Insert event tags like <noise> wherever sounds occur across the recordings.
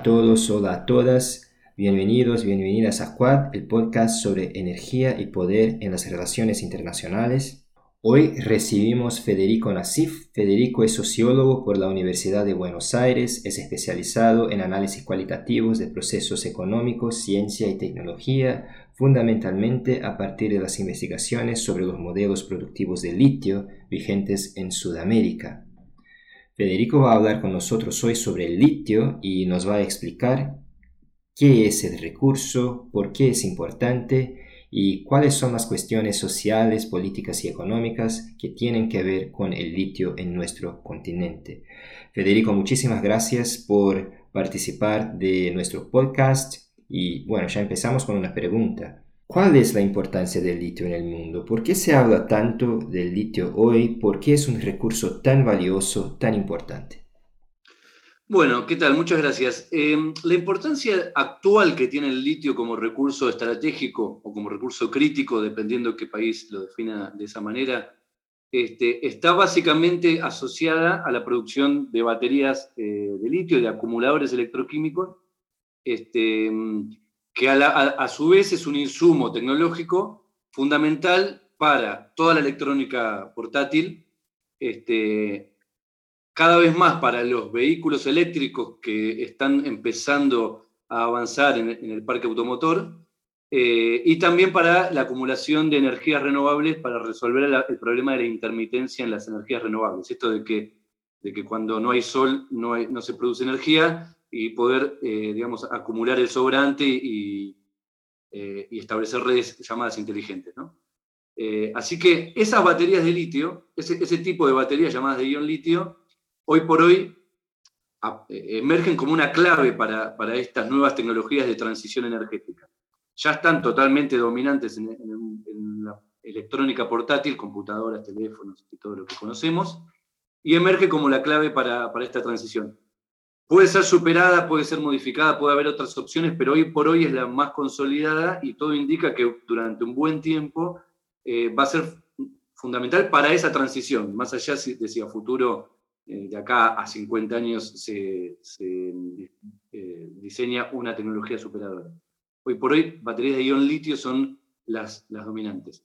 a todos, hola a todas. Bienvenidos, bienvenidas a Quad, el podcast sobre energía y poder en las relaciones internacionales. Hoy recibimos Federico Nasif. Federico es sociólogo por la Universidad de Buenos Aires, es especializado en análisis cualitativos de procesos económicos, ciencia y tecnología, fundamentalmente a partir de las investigaciones sobre los modelos productivos de litio vigentes en Sudamérica. Federico va a hablar con nosotros hoy sobre el litio y nos va a explicar qué es el recurso, por qué es importante y cuáles son las cuestiones sociales, políticas y económicas que tienen que ver con el litio en nuestro continente. Federico, muchísimas gracias por participar de nuestro podcast y bueno, ya empezamos con una pregunta. ¿Cuál es la importancia del litio en el mundo? ¿Por qué se habla tanto del litio hoy? ¿Por qué es un recurso tan valioso, tan importante? Bueno, ¿qué tal? Muchas gracias. Eh, la importancia actual que tiene el litio como recurso estratégico o como recurso crítico, dependiendo qué país lo defina de esa manera, este, está básicamente asociada a la producción de baterías eh, de litio, de acumuladores electroquímicos, este, que a, su vez es un insumo tecnológico fundamental para toda la electrónica portátil, este, cada vez más para los vehículos eléctricos que están empezando a avanzar en, el parque automotor, eh, y también para la acumulación de energías renovables para resolver el problema de la intermitencia en las energías renovables. Esto de que, de que cuando no hay sol no, no se produce energía, y poder, eh, digamos, acumular el sobrante y, eh, y, establecer redes llamadas inteligentes. ¿no? Eh, así que esas baterías de litio, ese, ese, tipo de baterías llamadas de ion litio, hoy por hoy emergen como una clave para, para, estas nuevas tecnologías de transición energética. Ya están totalmente dominantes en, en la electrónica portátil, computadoras, teléfonos y todo lo que conocemos, y emerge como la clave para, para esta transición. Puede ser superada, puede ser modificada, puede haber otras opciones, pero hoy por hoy es la más consolidada y todo indica que durante un buen tiempo eh, va a ser fundamental para esa transición, más allá de si a futuro, eh, de acá a 50 años, se, eh, diseña una tecnología superadora. Hoy por hoy, baterías de ion litio son las, dominantes.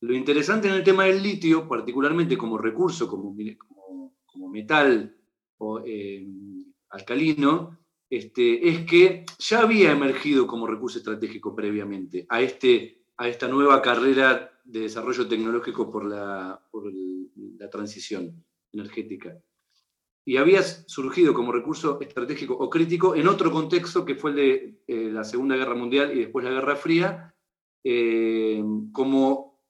Lo interesante en el tema del litio, particularmente como recurso, como metal, o, alcalino, este, es que ya había emergido como recurso estratégico previamente a, este, a esta nueva carrera de desarrollo tecnológico por la, la transición energética. Y había surgido como recurso estratégico o crítico en otro contexto que fue el de eh, la Segunda Guerra Mundial y después la Guerra Fría, eh, como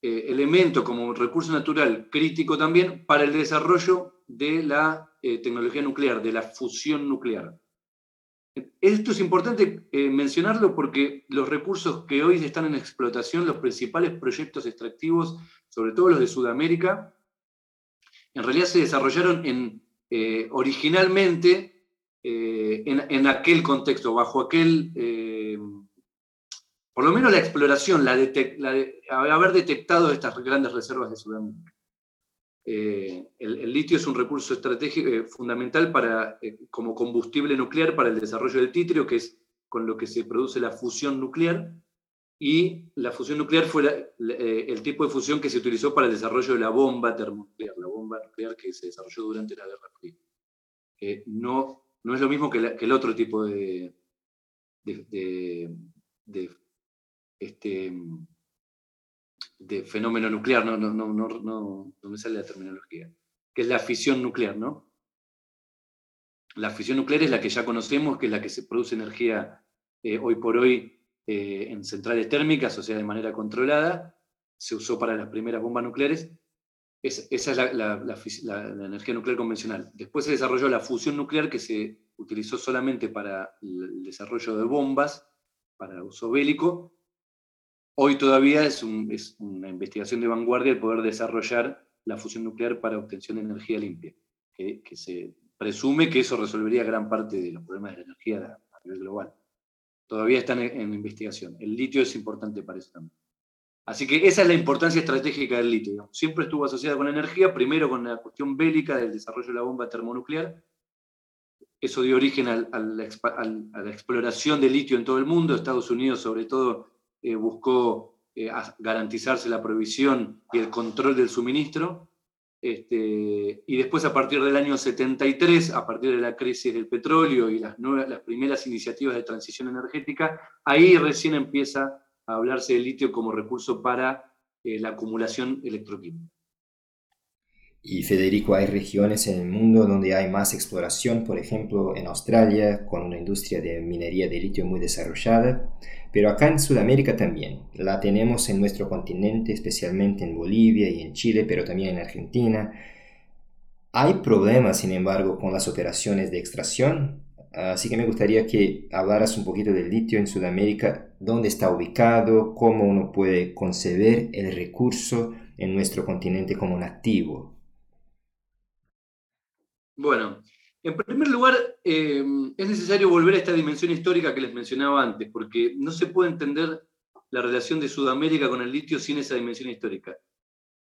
eh, elemento, como recurso natural crítico también para el desarrollo de la eh, tecnología nuclear, de la fusión nuclear. Esto es importante eh, mencionarlo porque los recursos que hoy están en explotación, los principales proyectos extractivos, sobre todo los de Sudamérica, en realidad se desarrollaron en, eh, originalmente en, aquel contexto, bajo aquel, por lo menos la exploración, la, de, haber detectado estas grandes reservas de Sudamérica. Eh, el, litio es un recurso estratégico eh, fundamental para, eh, como combustible nuclear para el desarrollo del titrio, que es con lo que se produce la fusión nuclear. Y la fusión nuclear fue el tipo de fusión que se utilizó para el desarrollo de la bomba termonuclear, la bomba nuclear que se desarrolló durante la Guerra Fría. no, no es lo mismo que, el otro tipo de, de, este, de fenómeno nuclear, no, no, no, no, no, me sale la terminología, que es la fisión nuclear, ¿no? La fisión nuclear es la que ya conocemos, que es la que se produce energía eh, hoy por hoy eh, en centrales térmicas, o sea, de manera controlada, se usó para las primeras bombas nucleares. esa es la, la, energía nuclear convencional. Después se desarrolló la fusión nuclear que se utilizó solamente para el desarrollo de bombas, para uso bélico, Hoy todavía es, una investigación de vanguardia el poder desarrollar la fusión nuclear para obtención de energía limpia, que, se presume que eso resolvería gran parte de los problemas de la energía a nivel global. Todavía están en, investigación. El litio es importante para eso también. Así que esa es la importancia estratégica del litio. Siempre estuvo asociada con la energía, primero con la cuestión bélica del desarrollo de la bomba termonuclear, eso dio origen a la exploración de litio en todo el mundo. Estados Unidos, sobre todo, eh, buscó eh, garantizarse la provisión y el control del suministro. Este, y después, a partir del año 73, a partir de la crisis del petróleo y las, primeras iniciativas de transición energética, ahí recién empieza a hablarse del litio como recurso para eh, la acumulación electroquímica. Y Federico, hay regiones en el mundo donde hay más exploración, por ejemplo en Australia, con una industria de minería de litio muy desarrollada, pero acá en Sudamérica también. La tenemos en nuestro continente, especialmente en Bolivia y en Chile, pero también en Argentina. Hay problemas, sin embargo, con las operaciones de extracción, así que me gustaría que hablaras un poquito del litio en Sudamérica, dónde está ubicado, cómo uno puede concebir el recurso en nuestro continente como un activo. Bueno, en primer lugar, eh, es necesario volver a esta dimensión histórica que les mencionaba antes, porque no se puede entender la relación de Sudamérica con el litio sin esa dimensión histórica.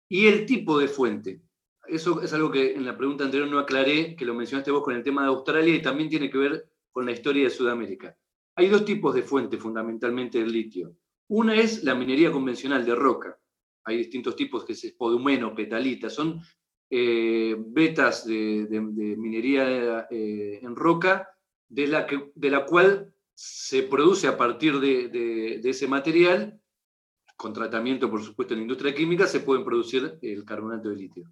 Y el tipo de fuente. Eso es algo que en la pregunta anterior no aclaré, que lo mencionaste vos con el tema de Australia y también tiene que ver con la historia de Sudamérica. Hay dos tipos de fuente fundamentalmente del litio. Una es la minería convencional de roca. Hay distintos tipos que es spodumeno, petalita. Son eh, vetas de, minería eh, en roca, de la, que, de la cual se produce a partir de, ese material, con tratamiento por supuesto en la industria química, se pueden producir el carbonato de litio,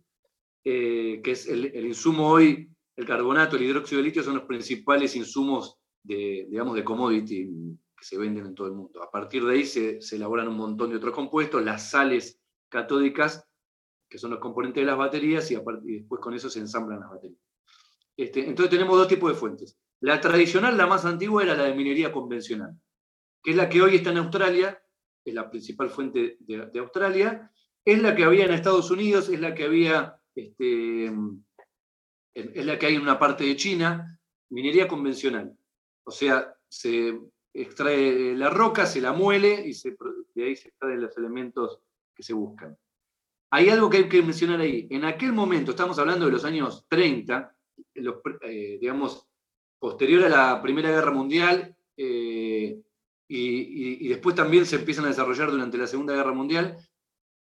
eh, que es el, insumo hoy, el carbonato, el hidróxido de litio son los principales insumos de, digamos, de commodity que se venden en todo el mundo. A partir de ahí se, se elaboran un montón de otros compuestos, las sales catódicas que son los componentes de las baterías, y, después con eso se ensamblan las baterías. Este, entonces tenemos dos tipos de fuentes. La tradicional, la más antigua, era la de minería convencional, que es la que hoy está en Australia, es la principal fuente de, Australia, es la que había en Estados Unidos, es la que había, este, es la que hay en una parte de China, minería convencional. O sea, se extrae la roca, se la muele y de ahí se extraen los elementos que se buscan hay algo que hay que mencionar ahí. En aquel momento, estamos hablando de los años 30, eh, digamos, posterior a la Primera Guerra Mundial, eh, y, después también se empiezan a desarrollar durante la Segunda Guerra Mundial.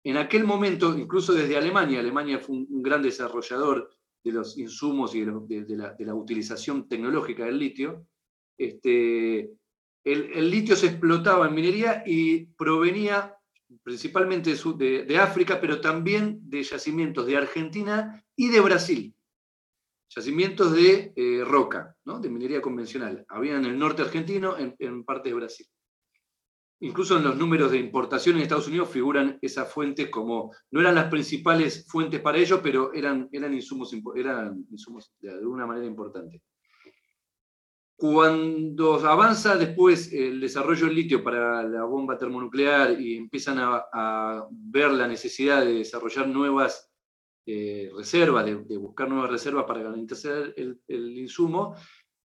En aquel momento, incluso desde Alemania, Alemania fue un, gran desarrollador de los insumos y de, la, utilización tecnológica del litio. Este, el litio se explotaba en minería y provenía principalmente de, África, pero también de yacimientos de Argentina y de Brasil. Yacimientos de eh, roca, de minería convencional. Había en el norte argentino, en, en parte de Brasil. Incluso en los números de importación en Estados Unidos figuran esas fuentes como, no eran las principales fuentes para ello, pero eran, eran, insumos, de alguna manera importantes. Cuando avanza después el desarrollo del litio para la bomba termonuclear y empiezan a, ver la necesidad de desarrollar nuevas eh, reservas, de, buscar nuevas reservas para garantizar el, insumo,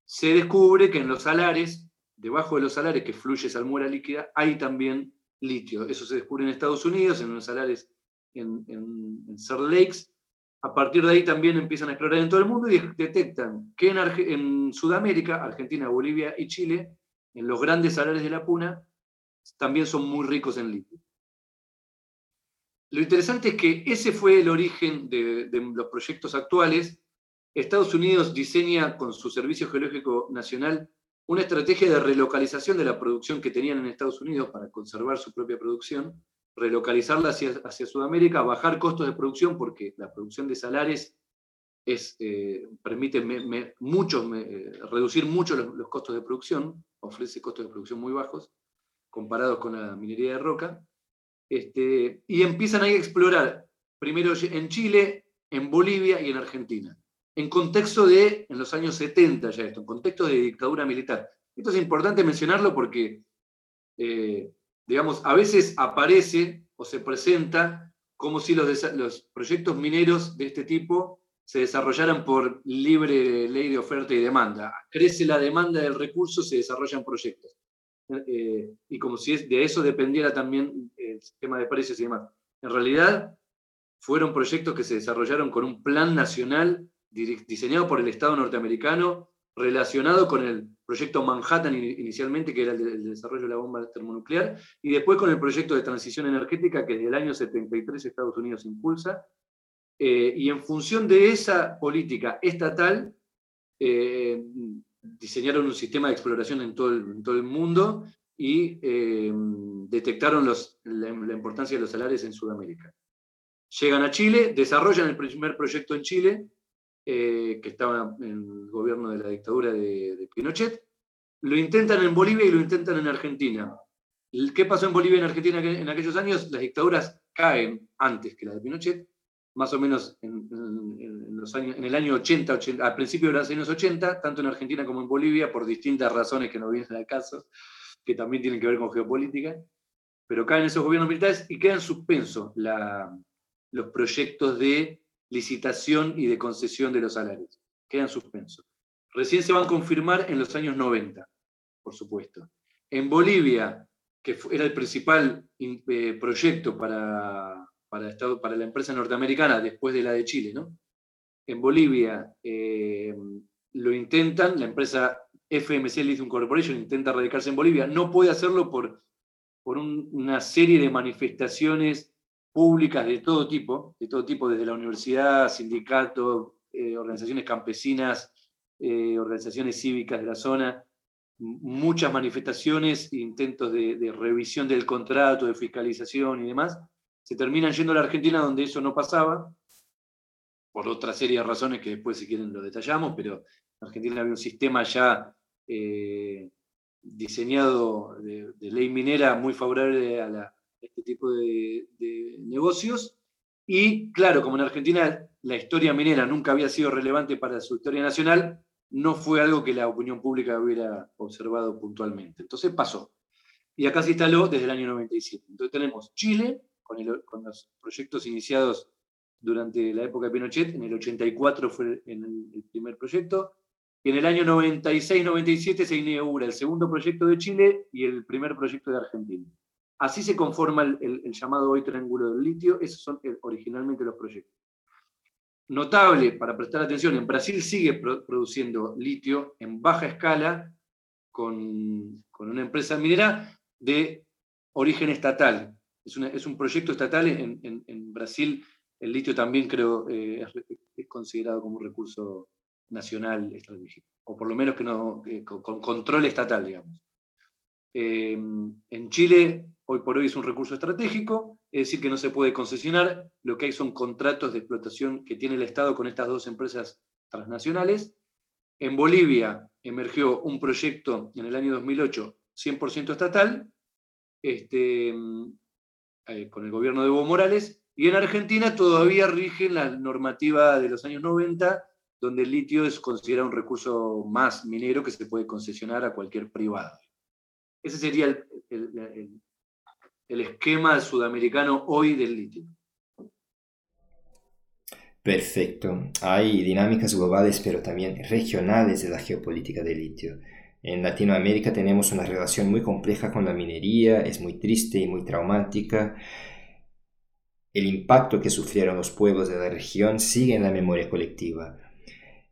se descubre que en los salares, debajo de los salares que fluye salmuera líquida, hay también litio. Eso se descubre en Estados Unidos, en los salares en, en, en Lakes, a partir de ahí también empiezan a explorar en todo el mundo y detectan que en, Sudamérica, Argentina, Bolivia y Chile, en los grandes salares de la puna, también son muy ricos en litio. Lo interesante es que ese fue el origen de, los proyectos actuales. Estados Unidos diseña con su Servicio Geológico Nacional una estrategia de relocalización de la producción que tenían en Estados Unidos para conservar su propia producción relocalizarla hacia, hacia Sudamérica, bajar costos de producción, porque la producción de salares es, eh, permite mucho, eh, reducir mucho los, costos de producción, ofrece costos de producción muy bajos comparados con la minería de roca, este, y empiezan ahí a explorar, primero en Chile, en Bolivia y en Argentina, en contexto de, en los años 70 ya esto, en contexto de dictadura militar. Esto es importante mencionarlo porque eh, digamos, a veces aparece o se presenta como si los, proyectos mineros de este tipo se desarrollaran por libre ley de oferta y demanda. Crece la demanda del recurso, se desarrollan proyectos. Eh, y como si de eso dependiera también el sistema de precios y demás. En realidad, fueron proyectos que se desarrollaron con un plan nacional diseñado por el Estado norteamericano relacionado con el proyecto Manhattan inicialmente, que era el, desarrollo de la bomba termonuclear, y después con el proyecto de transición energética que desde el año 73 Estados Unidos impulsa. Eh, y en función de esa política estatal, eh, diseñaron un sistema de exploración en todo el, todo el mundo y eh, detectaron los, la, importancia de los salares en Sudamérica. Llegan a Chile, desarrollan el primer proyecto en Chile, que estaba en el gobierno de la dictadura de, Pinochet, lo intentan en Bolivia y lo intentan en Argentina. ¿Qué pasó en Bolivia y en Argentina en aquellos años? Las dictaduras caen antes que la de Pinochet, más o menos en, los años, en el año 80, 80, al principio de los años 80, tanto en Argentina como en Bolivia, por distintas razones que no vienen al caso, que también tienen que ver con geopolítica, pero caen esos gobiernos militares y quedan suspensos los proyectos de licitación y de concesión de los salarios. Quedan suspensos. Recién se van a confirmar en los años 90, por supuesto. En Bolivia, que era el principal eh, proyecto para, para, la empresa norteamericana después de la de Chile, ¿no? En Bolivia eh, lo intentan, la empresa FMC Lithium Corporation intenta radicarse en Bolivia, no puede hacerlo por, por una serie de manifestaciones públicas de todo tipo, de todo tipo, desde la universidad, sindicatos, eh, organizaciones campesinas, eh, organizaciones cívicas de la zona, muchas manifestaciones, intentos de, revisión del contrato, de fiscalización y demás, se terminan yendo a la Argentina donde eso no pasaba, por otra serie de razones que después si quieren lo detallamos, pero en Argentina había un sistema ya eh, diseñado de, ley minera muy favorable a, este tipo de, negocios. Y claro, como en Argentina la historia minera nunca había sido relevante para su historia nacional, no fue algo que la opinión pública hubiera observado puntualmente. Entonces pasó. Y acá se instaló desde el año 97. Entonces tenemos Chile, con, los proyectos iniciados durante la época de Pinochet. En el 84 fue en el, primer proyecto. Y en el año 96-97 se inaugura el segundo proyecto de Chile y el primer proyecto de Argentina. Así se conforma el, llamado hoy Triángulo del Litio. Esos son eh, originalmente los proyectos. Notable, para prestar atención, en Brasil sigue produciendo litio en baja escala con, con una empresa minera de origen estatal, es, un proyecto estatal. En, Brasil el litio también creo eh, es, considerado como un recurso nacional estratégico, o por lo menos que no, con, control estatal, digamos. Eh, en Chile, hoy por hoy es un recurso estratégico, es decir, que no se puede concesionar, lo que hay son contratos de explotación que tiene el Estado con estas dos empresas transnacionales. En Bolivia emergió un proyecto en el año 2008 100% estatal, este, eh, con el gobierno de Evo Morales, y en Argentina todavía rige la normativa de los años 90, donde el litio es considerado un recurso más minero que se puede concesionar a cualquier privado. Ese sería el esquema sudamericano hoy del litio. Perfecto. Hay dinámicas globales, pero también regionales de la geopolítica del litio. En Latinoamérica tenemos una relación muy compleja con la minería, es muy triste y muy traumática. El impacto que sufrieron los pueblos de la región sigue en la memoria colectiva.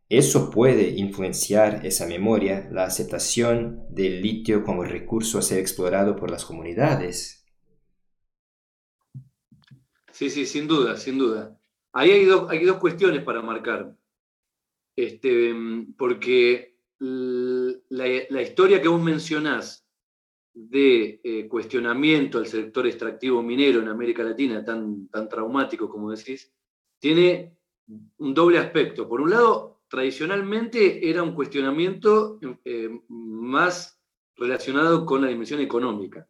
Eso puede influenciar esa memoria, la aceptación del litio como recurso a ser explorado por las comunidades. Sí, sí, sin duda, sin duda. Ahí hay dos, hay dos cuestiones para marcar. Este, porque la, historia que vos mencionás de eh, cuestionamiento al sector extractivo minero en América Latina, tan, tan traumático como decís, tiene un doble aspecto. Por un lado, tradicionalmente era un cuestionamiento eh, más relacionado con la dimensión económica.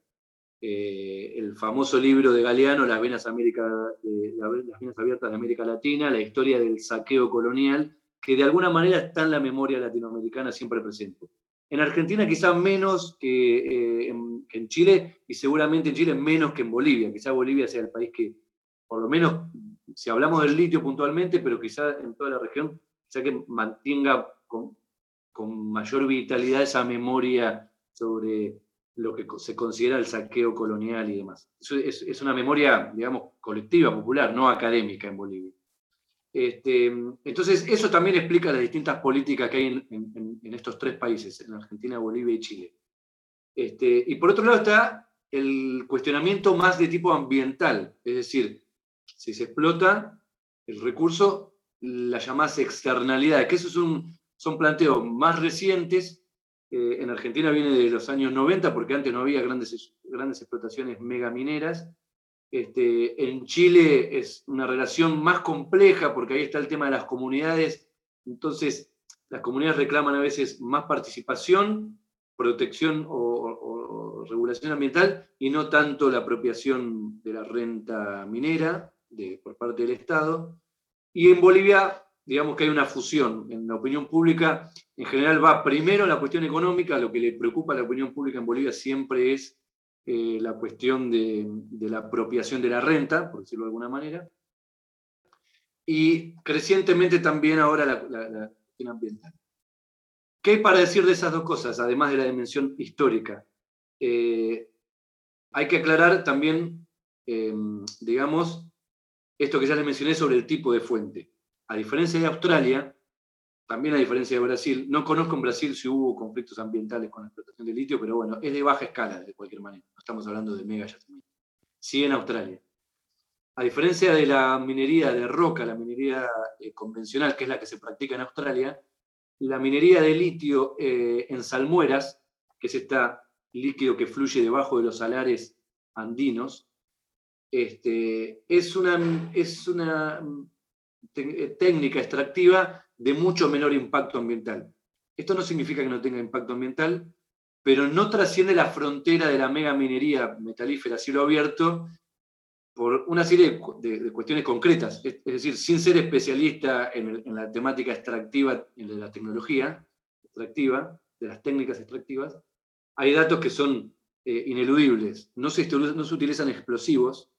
Eh, el famoso libro de Galeano, las venas, América, las venas abiertas de América Latina, la historia del saqueo colonial, que de alguna manera está en la memoria latinoamericana siempre presente. En Argentina quizá menos que, eh, en, Chile y seguramente en Chile menos que en Bolivia. Quizá Bolivia sea el país que, por lo menos, si hablamos del litio puntualmente, pero quizá en toda la región, que mantenga con, mayor vitalidad esa memoria sobre lo que se considera el saqueo colonial y demás. es, es una memoria, digamos, colectiva, popular, no académica en Bolivia. Este, entonces, eso también explica las distintas políticas que hay en, estos tres países, en Argentina, Bolivia y Chile. Este, y por otro lado está el cuestionamiento más de tipo ambiental, es decir, si se explota el recurso, las llamadas externalidades, que esos son, son planteos más recientes. Eh, en Argentina viene de los años 90, porque antes no había grandes, grandes explotaciones megamineras. Este, en Chile es una relación más compleja, porque ahí está el tema de las comunidades. Entonces, las comunidades reclaman a veces más participación, protección o, regulación ambiental, y no tanto la apropiación de la renta minera por parte del Estado. Y en Bolivia, digamos que hay una fusión. En la opinión pública, en general, va primero la cuestión económica. Lo que le preocupa a la opinión pública en Bolivia siempre es eh, la cuestión de, la apropiación de la renta, por decirlo de alguna manera. Y crecientemente también ahora la, cuestión ambiental. ¿Qué hay para decir de esas dos cosas, además de la dimensión histórica? Eh, hay que aclarar también, eh, digamos, esto que ya les mencioné sobre el tipo de fuente. A diferencia de Australia, también a diferencia de Brasil, no conozco en Brasil si hubo conflictos ambientales con la explotación de litio, pero bueno, es de baja escala de cualquier manera. No estamos hablando de mega yacimientos. Sí en Australia. A diferencia de la minería de roca, la minería eh, convencional, que es la que se practica en Australia, la minería de litio eh, en salmueras, que es este líquido que fluye debajo de los salares andinos, este, es una, es una técnica extractiva de mucho menor impacto ambiental. Esto no significa que no tenga impacto ambiental, pero no trasciende la frontera de la mega minería metalífera a cielo abierto por una serie de, cuestiones concretas. Es, decir, sin ser especialista en, la temática extractiva, en la tecnología extractiva, de las técnicas extractivas, hay datos que son eh, ineludibles. No se, no se utilizan explosivos,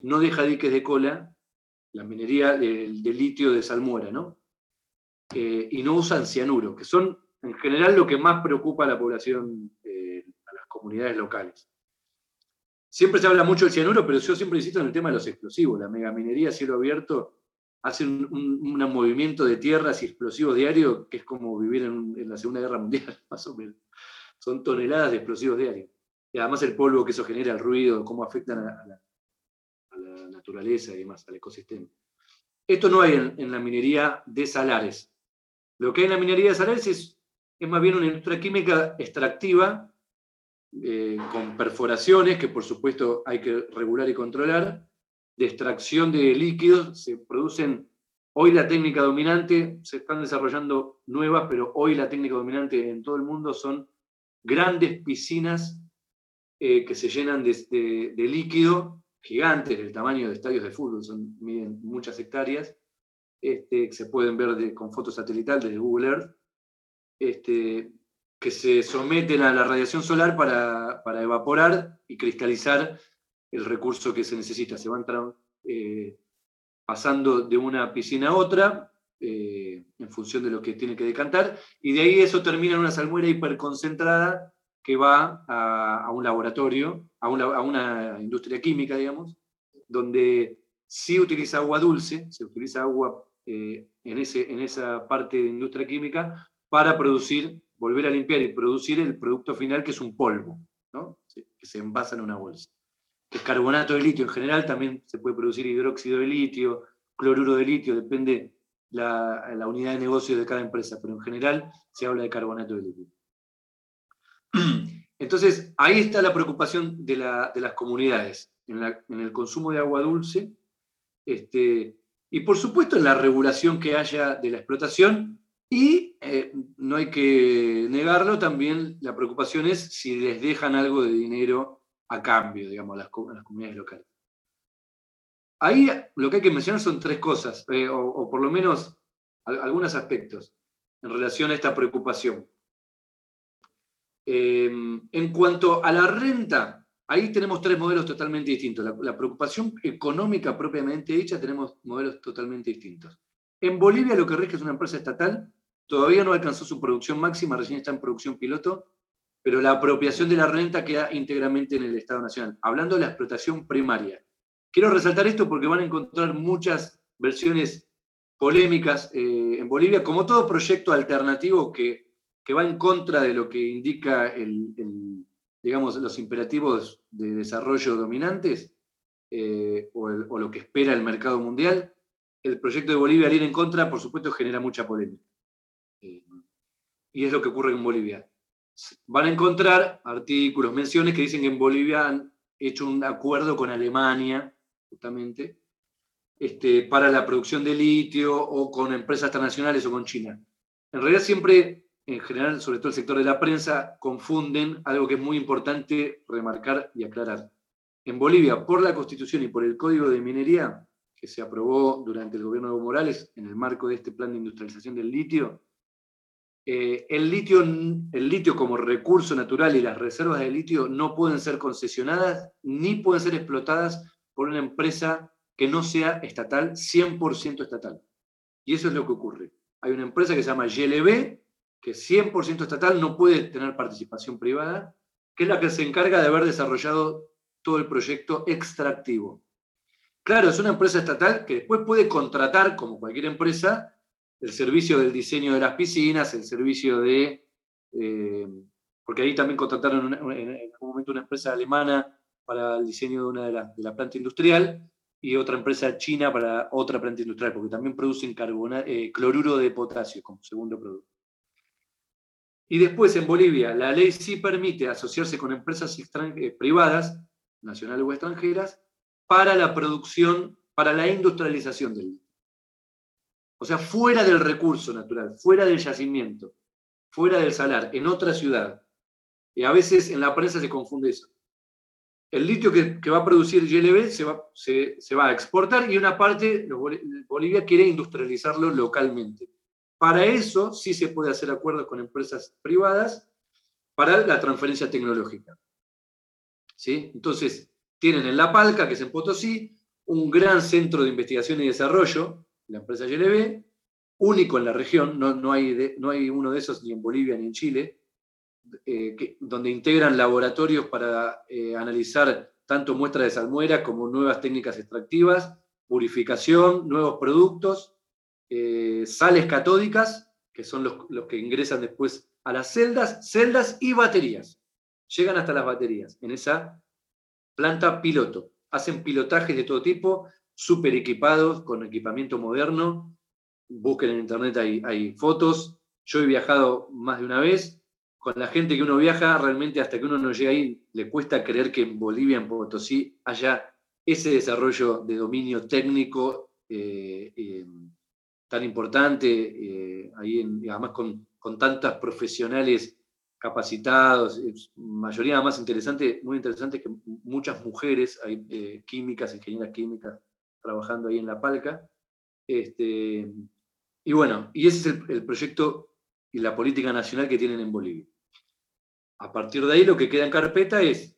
no deja diques de cola, la minería de, litio de salmuera, ¿no? Eh, y no usan cianuro, que son en general lo que más preocupa a la población, eh, a las comunidades locales. Siempre se habla mucho del cianuro, pero yo siempre insisto en el tema de los explosivos. La megaminería a cielo abierto hace un, movimiento de tierras y explosivos diarios que es como vivir en, la Segunda Guerra Mundial, <laughs> más o menos. Son toneladas de explosivos diarios. Y además el polvo que eso genera, el ruido, cómo afectan a la, naturaleza y demás, al ecosistema. Esto no hay en, la minería de salares. Lo que hay en la minería de salares es, es más bien una industria química extractiva, eh, con perforaciones que por supuesto hay que regular y controlar, de extracción de líquidos, se producen, hoy la técnica dominante, se están desarrollando nuevas, pero hoy la técnica dominante en todo el mundo son grandes piscinas eh, que se llenan de, de líquido gigantes del tamaño de estadios de fútbol, son, miden muchas hectáreas, este, que se pueden ver con fotos satelital desde Google Earth, este, que se someten a la radiación solar para, evaporar y cristalizar el recurso que se necesita. Se van eh, pasando de una piscina a otra eh, en función de lo que tiene que decantar, y de ahí eso termina en una salmuera hiperconcentrada que va a, un laboratorio, a una, industria química, digamos, donde sí utiliza agua dulce, se utiliza agua eh, en, ese, en esa parte de industria química para producir, volver a limpiar y producir el producto final que es un polvo, que se envasa en una bolsa. El carbonato de litio en general también se puede producir hidróxido de litio, cloruro de litio, depende la, la unidad de negocio de cada empresa, pero en general se habla de carbonato de litio. Entonces, ahí está la preocupación de, las comunidades, en, el consumo de agua dulce, este, y por supuesto en la regulación que haya de la explotación, y eh, no hay que negarlo, también la preocupación es si les dejan algo de dinero a cambio, digamos, a las, comunidades locales. Ahí lo que hay que mencionar son tres cosas, eh, o por lo menos algunos aspectos en relación a esta preocupación. Em, en cuanto a la renta, ahí tenemos tres modelos totalmente distintos. La, preocupación económica propiamente dicha, tenemos modelos totalmente distintos. En Bolivia lo que rige es una empresa estatal, todavía no alcanzó su producción máxima, recién está en producción piloto, pero la apropiación de la renta queda íntegramente en el Estado Nacional. Hablando de la explotación primaria. Quiero resaltar esto porque van a encontrar muchas versiones polémicas eh, en Bolivia, como todo proyecto alternativo que, va en contra de lo que indica el, digamos, los imperativos de desarrollo dominantes eh, o, lo que espera el mercado mundial, el proyecto de Bolivia al ir en contra, por supuesto, genera mucha polémica. Eh, y es lo que ocurre en Bolivia. Van a encontrar artículos, menciones que dicen que en Bolivia han hecho un acuerdo con Alemania, justamente, este, para la producción de litio o con empresas transnacionales o con China. En realidad siempre, en general, sobre todo el sector de la prensa, confunden algo que es muy importante remarcar y aclarar. En Bolivia, por la Constitución y por el Código de Minería, que se aprobó durante el gobierno de Morales en el marco de este plan de industrialización del litio, eh, el, litio, el litio como recurso natural y las reservas de litio no pueden ser concesionadas ni pueden ser explotadas por una empresa que no sea estatal, 100% estatal. Y eso es lo que ocurre. Hay una empresa que se llama GLB, que 100% estatal no puede tener participación privada, que es la que se encarga de haber desarrollado todo el proyecto extractivo. Claro, es una empresa estatal que después puede contratar, como cualquier empresa, el servicio del diseño de las piscinas, el servicio de... Eh, porque ahí también contrataron en algún momento una empresa alemana para el diseño de una de las de la planta industrial, y otra empresa china para otra planta industrial, porque también producen eh, cloruro de potasio como segundo producto. Y después en Bolivia, la ley sí permite asociarse con empresas eh, privadas, nacionales o extranjeras, para la producción, para la industrialización del litio. O sea, fuera del recurso natural, fuera del yacimiento, fuera del salar, en otra ciudad. Y a veces en la prensa se confunde eso el litio que, va a producir GLB se va, se, va, a exportar y una parte, Bolivia quiere industrializarlo localmente. Para eso sí se puede hacer acuerdos con empresas privadas para la transferencia tecnológica. ¿Sí? Entonces, tienen en La Palca, que es en Potosí, un gran centro de investigación y desarrollo, la empresa GLB, único en la región, no, no, hay, no hay uno de esos ni en Bolivia ni en Chile, eh, donde integran laboratorios para eh, analizar tanto muestras de salmuera como nuevas técnicas extractivas, purificación, nuevos productos, eh, sales catódicas, que son los, los, que ingresan después a las celdas, celdas y baterías. Llegan hasta las baterías en esa planta piloto. Hacen pilotajes de todo tipo, súper equipados, con equipamiento moderno. Busquen en internet, hay, hay fotos. Yo he viajado más de una vez, con la gente que uno viaja, realmente hasta que uno no llega ahí, le cuesta creer que en Bolivia, en Potosí, haya ese desarrollo de dominio técnico eh, eh, tan importante, eh, ahí además con, con tantas profesionales capacitados, mayoría más interesante, muy interesante que muchas mujeres, hay químicas, ingenieras químicas, trabajando ahí en La Palca. Este, y bueno, y ese es el proyecto y la política nacional que tienen en Bolivia. A partir de ahí lo que queda en carpeta es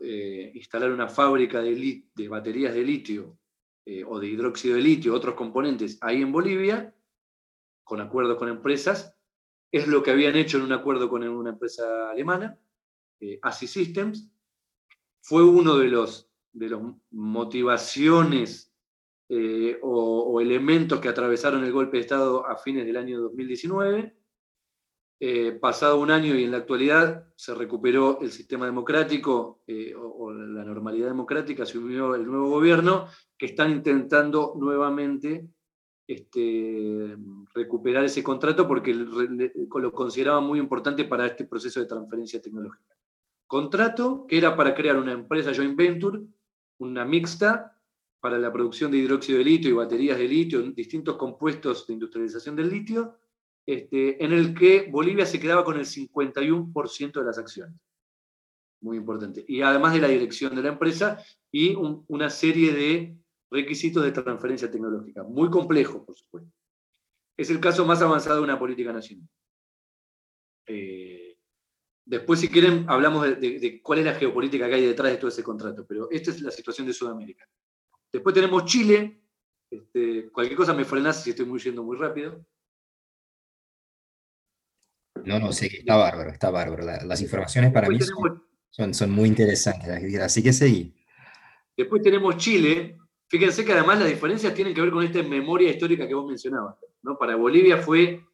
eh, instalar una fábrica de, de, baterías de litio eh, o de hidróxido de litio, otros componentes ahí en Bolivia, con acuerdos con empresas. Es lo que habían hecho en un acuerdo con una empresa alemana, eh, ASI Systems. Fue uno de los, de los motivaciones o, o elementos que atravesaron el golpe de Estado a fines del año 2019 eh, pasado un año y en la actualidad se recuperó el sistema democrático eh, o, la normalidad democrática, se unió el nuevo gobierno, que están intentando nuevamente este, recuperar ese contrato porque lo consideraban muy importante para este proceso de transferencia tecnológica. Contrato que era para crear una empresa joint venture, una mixta, para la producción de hidróxido de litio y baterías de litio, distintos compuestos de industrialización del litio, este, en el que Bolivia se quedaba con el 51% de las acciones. Muy importante. Y además de la dirección de la empresa y una serie de requisitos de transferencia tecnológica. Muy complejo, por supuesto. Es el caso más avanzado de una política nacional. Eh, después, si quieren, hablamos de, cuál es la geopolítica que hay detrás de todo ese contrato, pero esta es la situación de Sudamérica. Después tenemos Chile. Este, cualquier cosa me frenas si estoy muy yendo muy rápido. No, no, sé que está bárbaro, está bárbaro. las informaciones para mí son, son, muy interesantes, así que seguí. Después tenemos Chile, Fíjense que además las diferencias tienen que ver con esta memoria histórica que vos mencionabas. ¿no? Para Bolivia fue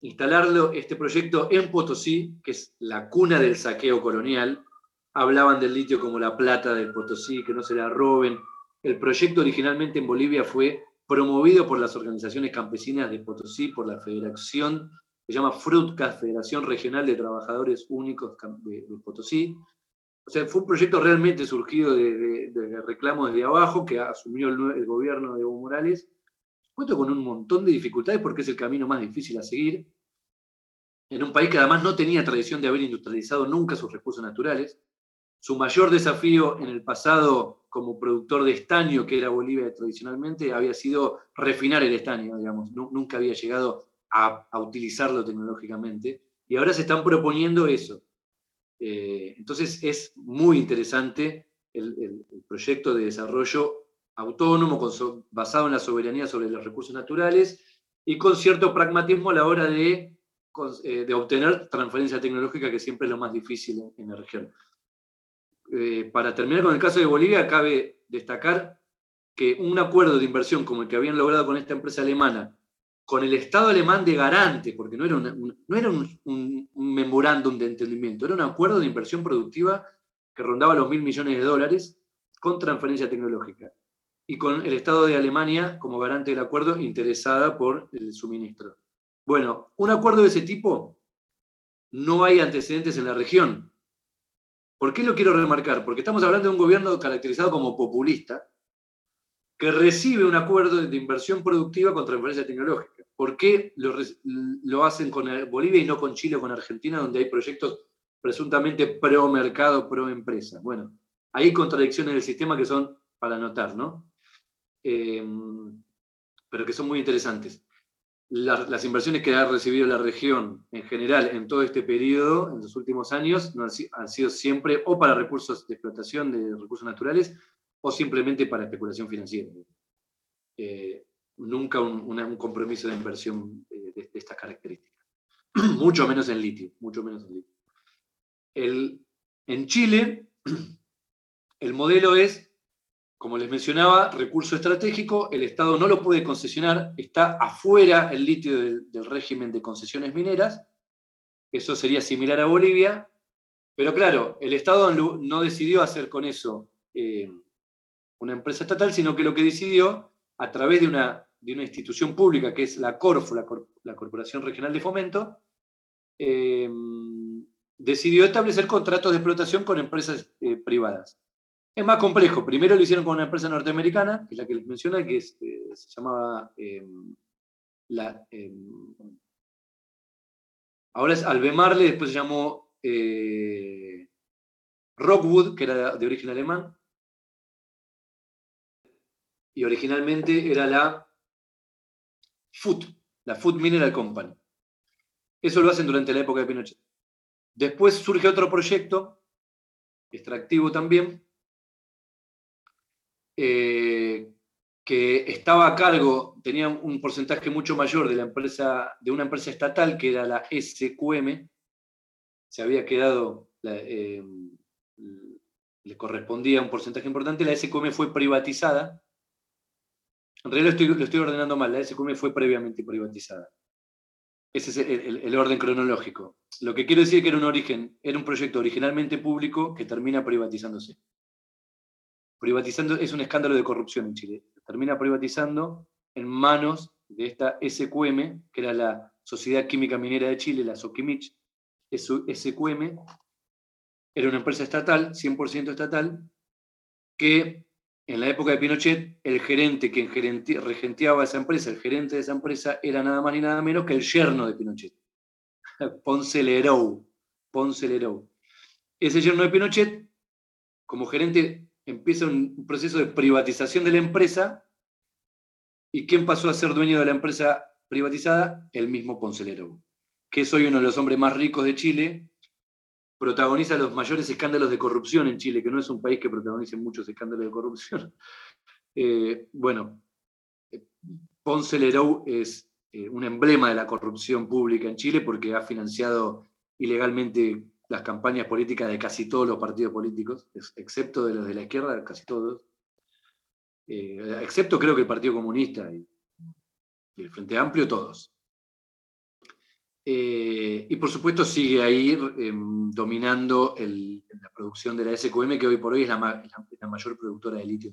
instalarlo, este proyecto en Potosí, que es la cuna del saqueo colonial. Hablaban del litio como la plata del Potosí, que no se la roben. El proyecto originalmente en Bolivia fue promovido por las organizaciones campesinas de Potosí, por la Federación, se llama FRUTCA, Federación Regional de Trabajadores Únicos de, Potosí. O sea, fue un proyecto realmente surgido de, reclamos desde abajo que asumió el, el, gobierno de Evo Morales, puesto con un montón de dificultades porque es el camino más difícil a seguir, en un país que además no tenía tradición de haber industrializado nunca sus recursos naturales. Su mayor desafío en el pasado como productor de estaño, que era Bolivia tradicionalmente, había sido refinar el estaño, digamos. Nunca había llegado a, utilizarlo tecnológicamente. Y ahora se están proponiendo eso. Eh, entonces es muy interesante el, proyecto de desarrollo autónomo basado en la soberanía sobre los recursos naturales y con cierto pragmatismo a la hora de, eh, de obtener transferencia tecnológica, que siempre es lo más difícil en la región. Eh, para terminar con el caso de Bolivia, cabe destacar que un acuerdo de inversión como el que habían logrado con esta empresa alemana, con el Estado alemán de garante, porque no era, un, no era un, memorándum de entendimiento, era un acuerdo de inversión productiva que rondaba los mil millones de dólares con transferencia tecnológica y con el Estado de Alemania como garante del acuerdo interesada por el suministro. Bueno, un acuerdo de ese tipo no hay antecedentes en la región. ¿Por qué lo quiero remarcar? Porque estamos hablando de un gobierno caracterizado como populista, que recibe un acuerdo de inversión productiva con transferencia tecnológica. ¿Por qué lo, hacen con Bolivia y no con Chile o con Argentina, donde hay proyectos presuntamente pro mercado, pro empresa? Bueno, hay contradicciones del sistema que son para notar, ¿no? Eh, pero que son muy interesantes las inversiones que ha recibido la región en general en todo este periodo, en los últimos años, han, sido siempre o para recursos de explotación de recursos naturales o simplemente para especulación financiera. Eh, nunca un, compromiso de inversión de, de, estas características. <clears throat> mucho menos en litio, mucho menos en litio. El, en Chile, <clears throat> el modelo es como les mencionaba, recurso estratégico, el Estado no lo puede concesionar, está afuera el litio del, régimen de concesiones mineras, eso sería similar a Bolivia, pero claro, el Estado no decidió hacer con eso eh, una empresa estatal, sino que lo que decidió, a través de una, de una institución pública que es la CORFO, la, Corporación Regional de Fomento, eh, decidió establecer contratos de explotación con empresas eh, privadas. Es más complejo. Primero lo hicieron con una empresa norteamericana, que es la que les mencioné, que eh, se llamaba la, ahora es Albemarle, después se llamó Rockwood, que era de origen alemán, y originalmente era la Food, la Food Mineral Company. Eso lo hacen durante la época de Pinochet. Después surge otro proyecto, extractivo también, eh, que estaba a cargo, tenía un porcentaje mucho mayor de, la empresa, de una empresa estatal que era la SQM, se había quedado, eh, le correspondía un porcentaje importante, la SQM fue privatizada. En realidad lo estoy, ordenando mal, la SQM fue previamente privatizada. Ese es el, el, orden cronológico. Lo que quiero decir es que era un origen, era un proyecto originalmente público que termina privatizándose privatizando, es un escándalo de corrupción en Chile. Termina privatizando en manos de esta SQM, que era la Sociedad Química Minera de Chile, la SOQUIMICH, SQM, era una empresa estatal, 100% estatal, que en la época de Pinochet, el gerente que regenteaba esa empresa, el gerente de esa empresa, era nada más ni nada menos que el yerno de Pinochet, <laughs> Ponce Lerou. Ponce Lerou. Ese yerno de Pinochet, como gerente empieza un proceso de privatización de la empresa. ¿Y quién pasó a ser dueño de la empresa privatizada? El mismo Poncelero, que es hoy uno de los hombres más ricos de Chile, protagoniza los mayores escándalos de corrupción en Chile, que no es un país que protagonice muchos escándalos de corrupción. <laughs> Eh, bueno, Ponce es eh, un emblema de la corrupción pública en Chile porque ha financiado ilegalmente las campañas políticas de casi todos los partidos políticos, excepto de los de la izquierda, casi todos. eh, excepto creo que el Partido Comunista y, el Frente Amplio, todos. Eh, y por supuesto sigue ahí em, dominando la producción de la SQM, que hoy por hoy es la, mayor productora de litio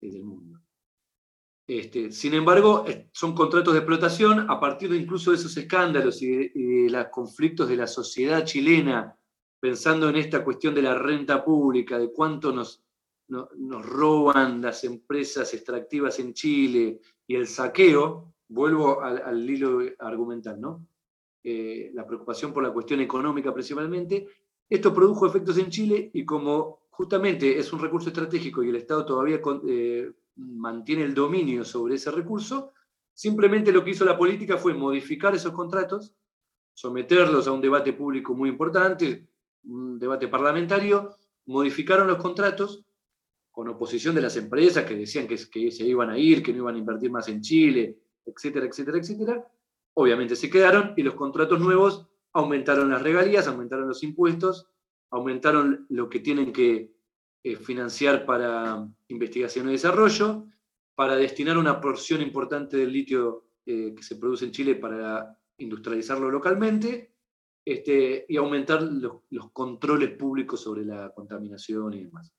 del mundo. Este, sin embargo, son contratos de explotación a partir de incluso de esos escándalos y de, los conflictos de la sociedad chilena, pensando en esta cuestión de la renta pública, de cuánto nos roban las empresas extractivas en Chile y el saqueo, vuelvo al, hilo argumental, ¿no? Eh, la preocupación por la cuestión económica principalmente, esto produjo efectos en Chile y como justamente es un recurso estratégico y el Estado todavía eh, mantiene el dominio sobre ese recurso, simplemente lo que hizo la política fue modificar esos contratos, someterlos a un debate público muy importante, un debate parlamentario, modificaron los contratos con oposición de las empresas que decían que, que se iban a ir, que no iban a invertir más en Chile, etcétera, etcétera, etcétera. Obviamente se quedaron y los contratos nuevos aumentaron las regalías, aumentaron los impuestos, aumentaron lo que tienen que eh, financiar para investigación y desarrollo, para destinar una porción importante del litio eh, que se produce en Chile para industrializarlo localmente este, y aumentar los, controles públicos sobre la contaminación y demás.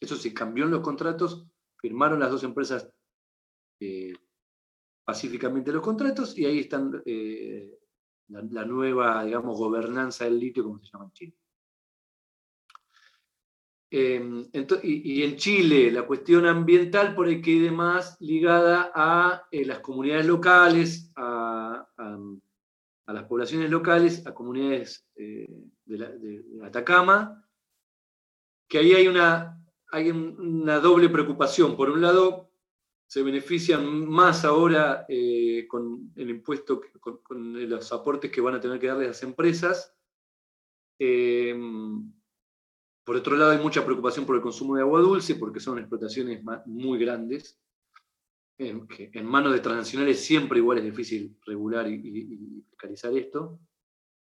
Eso se cambió en los contratos, firmaron las dos empresas eh, pacíficamente los contratos y ahí están la, la, nueva, digamos, gobernanza del litio, como se llama en Chile. Em, y, en Chile, la cuestión ambiental por ahí quede más ligada a eh, las comunidades locales, a, las poblaciones locales, a comunidades eh, de, Atacama, que ahí hay una, hay una doble preocupación. Por un lado, se benefician más ahora eh, con el impuesto, con, los aportes que van a tener que darle las empresas. Em, por otro lado, hay mucha preocupación por el consumo de agua dulce, porque son explotaciones muy grandes, que en manos de transnacionales siempre igual es difícil regular y, fiscalizar esto.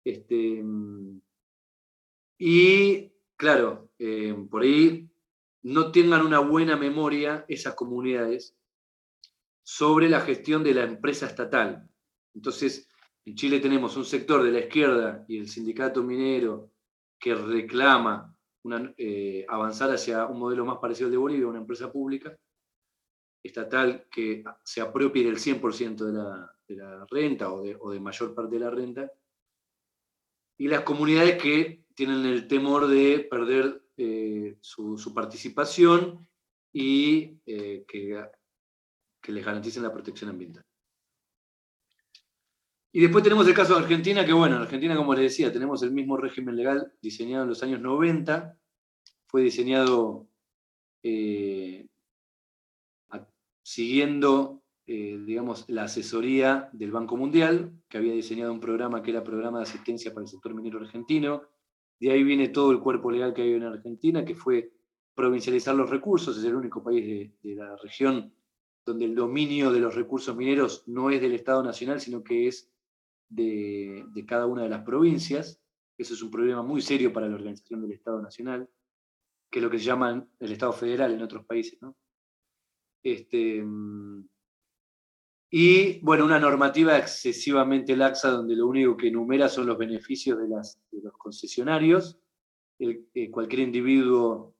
Este, y claro, por ahí no tengan una buena memoria esas comunidades sobre la gestión de la empresa estatal. Entonces, en Chile tenemos un sector de la izquierda y el sindicato minero que reclama eh, avanzar hacia un modelo más parecido al de Bolivia, una empresa pública, estatal, que se apropie del 100% de la, de la renta o de, mayor parte de la renta, y las comunidades que tienen el temor de perder eh, su, participación y eh, que, que les garanticen la protección ambiental. Y después tenemos el caso de Argentina, que bueno, en Argentina, como les decía, tenemos el mismo régimen legal diseñado en los años 90. Fue diseñado eh, siguiendo, eh, digamos, la asesoría del Banco Mundial, que había diseñado un programa que era Programa de Asistencia para el Sector Minero Argentino. De ahí viene todo el cuerpo legal que hay en Argentina, que fue provincializar los recursos. Es el único país de la región donde el dominio de los recursos mineros no es del Estado Nacional, sino que es de, cada una de las provincias. Eso es un problema muy serio para la organización del Estado Nacional, que es lo que se llama el Estado Federal en otros países. Este, y bueno, una normativa excesivamente laxa donde lo único que enumera son los beneficios de, los concesionarios. Eh, cualquier individuo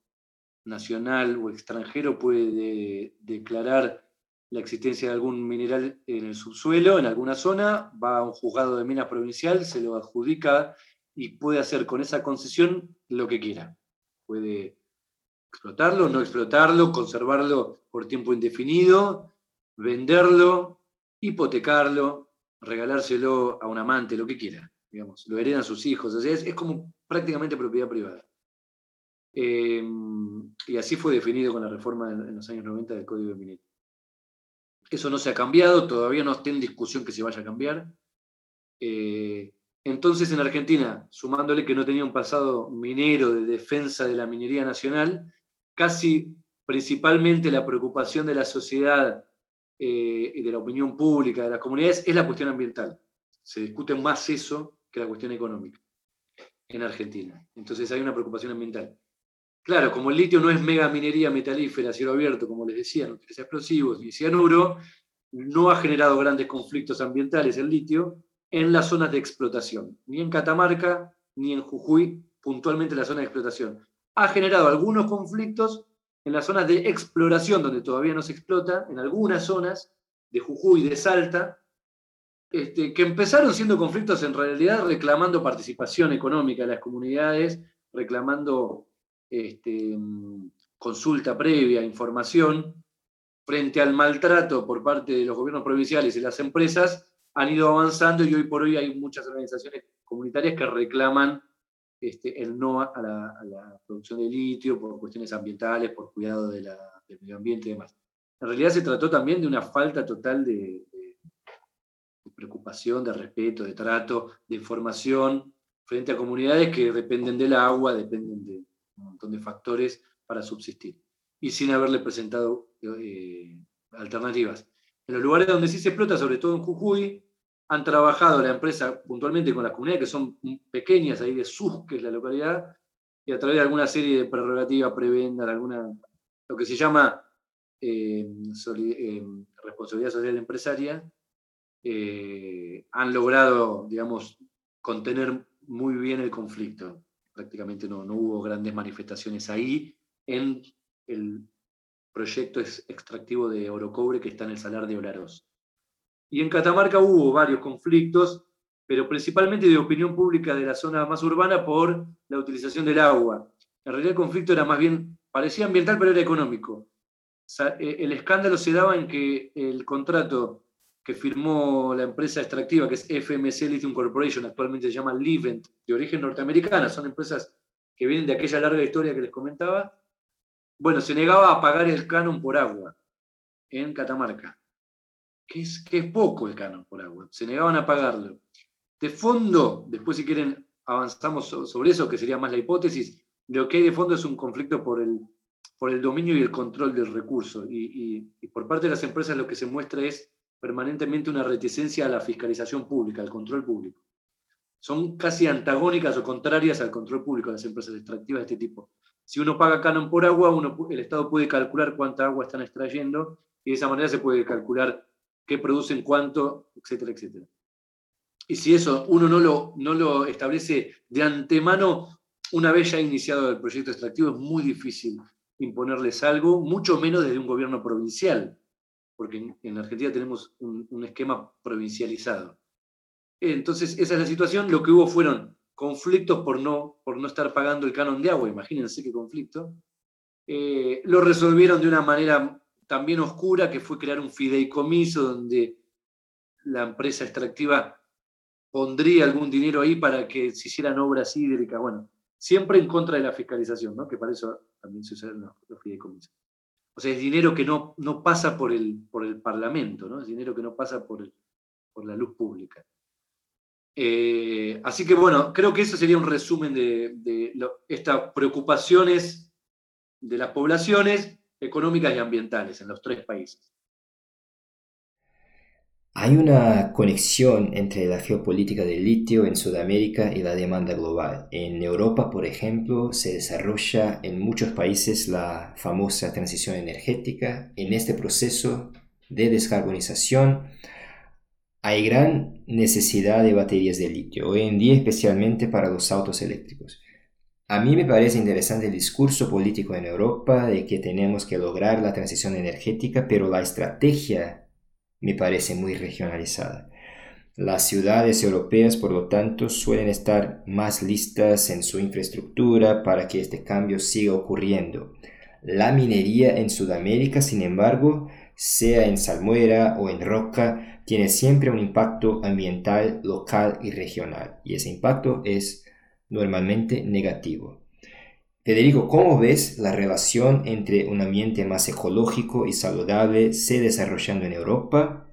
nacional o extranjero puede declarar la existencia de algún mineral en el subsuelo, en alguna zona, va a un juzgado de minas provincial, se lo adjudica y puede hacer con esa concesión lo que quiera. Puede explotarlo, no explotarlo, conservarlo por tiempo indefinido, venderlo, hipotecarlo, regalárselo a un amante, lo que quiera. Digamos, lo heredan sus hijos. es, como prácticamente propiedad privada. Eh, y así fue definido con la reforma en, los años 90 del Código de Minería. Eso no se ha cambiado, todavía no está en discusión que se vaya a cambiar. Eh, entonces en Argentina, sumándole que no tenía un pasado minero de defensa de la minería nacional, casi principalmente la preocupación de la sociedad eh, y de la opinión pública, de las comunidades, es la cuestión ambiental. Se discute más eso que la cuestión económica en Argentina. Entonces hay una preocupación ambiental. Claro, como el litio no es mega minería metalífera, cielo abierto, como les decía, no utiliza explosivos ni cianuro, no ha generado grandes conflictos ambientales el litio en las zonas de explotación, ni en Catamarca ni en Jujuy, puntualmente en la zona de explotación. Ha generado algunos conflictos en las zonas de exploración, donde todavía no se explota, en algunas zonas de Jujuy, de Salta, este, que empezaron siendo conflictos en realidad reclamando participación económica de las comunidades, reclamando este, consulta previa, información, frente al maltrato por parte de los gobiernos provinciales y las empresas, han ido avanzando y hoy por hoy hay muchas organizaciones comunitarias que reclaman este, el no a la, producción de litio por cuestiones ambientales, por cuidado del medio ambiente y demás. En realidad se trató también de una falta total de, preocupación, de respeto, de trato, de información frente a comunidades que dependen del agua, dependen de un montón de factores para subsistir, y sin haberle presentado eh, alternativas. En los lugares donde sí se explota, sobre todo en Jujuy, han trabajado la empresa puntualmente con las comunidades que son pequeñas, ahí de Sus, que es la localidad, y a través de alguna serie de prerrogativas, prebendas, alguna, lo que se llama eh, eh, responsabilidad social empresaria, han logrado, digamos, contener muy bien el conflicto. Prácticamente no, no hubo grandes manifestaciones ahí en el proyecto extractivo de oro cobre que está en el salar de Olaroz. Y en Catamarca hubo varios conflictos, pero principalmente de opinión pública de la zona más urbana por la utilización del agua. En realidad el conflicto era más bien, parecía ambiental, pero era económico. Eh, el escándalo se daba en que el contrato que firmó la empresa extractiva, que es FMC Lithium Corporation, actualmente se llama Livent, de origen norteamericana, son empresas que vienen de aquella larga historia que les comentaba, bueno, se negaba a pagar el canon por agua en Catamarca. Que es, que es poco el canon por agua, se negaban a pagarlo. De fondo, después si quieren avanzamos sobre eso, que sería más la hipótesis, lo que hay de fondo es un conflicto por el, por el dominio y el control del recurso. Y, y, por parte de las empresas lo que se muestra es permanentemente una reticencia a la fiscalización pública, al control público. Son casi antagónicas o contrarias al control público las empresas extractivas de este tipo. Si uno paga canon por agua, el Estado puede calcular cuánta agua están extrayendo y de esa manera se puede calcular qué producen cuánto, etcétera, etcétera. Y si eso uno no lo, no lo establece de antemano, una vez ya iniciado el proyecto extractivo, es muy difícil imponerles algo, mucho menos desde un gobierno provincial, porque en, Argentina tenemos un, esquema provincializado. Entonces, esa es la situación. Lo que hubo fueron conflictos por no, por no estar pagando el canon de agua, imagínense qué conflicto. Eh, lo resolvieron de una manera también oscura, que fue crear un fideicomiso donde la empresa extractiva pondría algún dinero ahí para que se hicieran obras hídricas. Bueno, siempre en contra de la fiscalización, ¿no? que para eso también se usan los, fideicomisos. O sea, es dinero que no, no pasa por el, por el Parlamento, ¿no? es dinero que no pasa por, por la luz pública. Eh, así que bueno, creo que eso sería un resumen de, de estas preocupaciones de las poblaciones económicas y ambientales en los tres países. Hay una conexión entre la geopolítica del litio en Sudamérica y la demanda global. En Europa, por ejemplo, se desarrolla en muchos países la famosa transición energética. En este proceso de descarbonización hay gran necesidad de baterías de litio, hoy en día especialmente para los autos eléctricos. A mí me parece interesante el discurso político en Europa de que tenemos que lograr la transición energética, pero la estrategia me parece muy regionalizada. Las ciudades europeas, por lo tanto, suelen estar más listas en su infraestructura para que este cambio siga ocurriendo. La minería en Sudamérica, sin embargo, sea en salmuera o en roca, tiene siempre un impacto ambiental local y regional, y ese impacto es normalmente negativo. Federico, ¿cómo ves la relación entre un ambiente más ecológico y saludable se desarrollando en Europa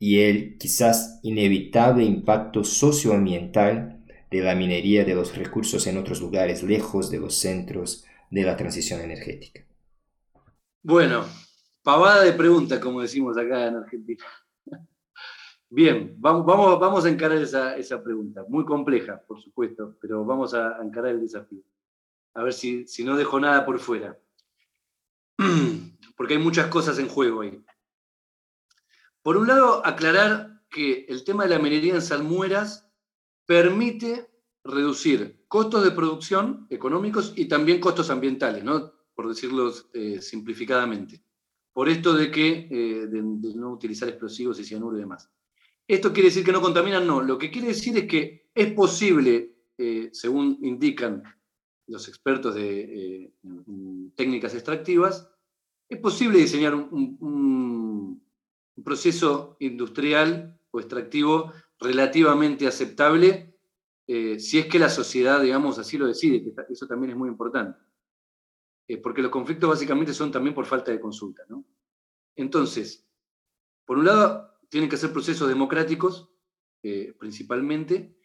y el quizás inevitable impacto socioambiental de la minería de los recursos en otros lugares lejos de los centros de la transición energética? Bueno, pavada de pregunta, como decimos acá en Argentina. Bien, vamos, vamos, vamos a encarar esa, esa, pregunta, muy compleja, por supuesto, pero vamos a encarar el desafío. A ver si, si no dejo nada por fuera. <clears throat> Porque hay muchas cosas en juego ahí. Por un lado, aclarar que el tema de la minería en salmueras permite reducir costos de producción económicos y también costos ambientales, ¿no? por decirlo eh, simplificadamente. Por esto de que eh, de, no utilizar explosivos y cianuro y demás. ¿Esto quiere decir que no contaminan? No. Lo que quiere decir es que es posible, eh, según indican los expertos de técnicas extractivas, es posible diseñar un proceso industrial o extractivo relativamente aceptable eh, si es que la sociedad, digamos, así lo decide, que eso también es muy importante. Eh, porque los conflictos básicamente son también por falta de consulta. ¿no? Entonces, por un lado, tienen que ser procesos democráticos, eh, principalmente,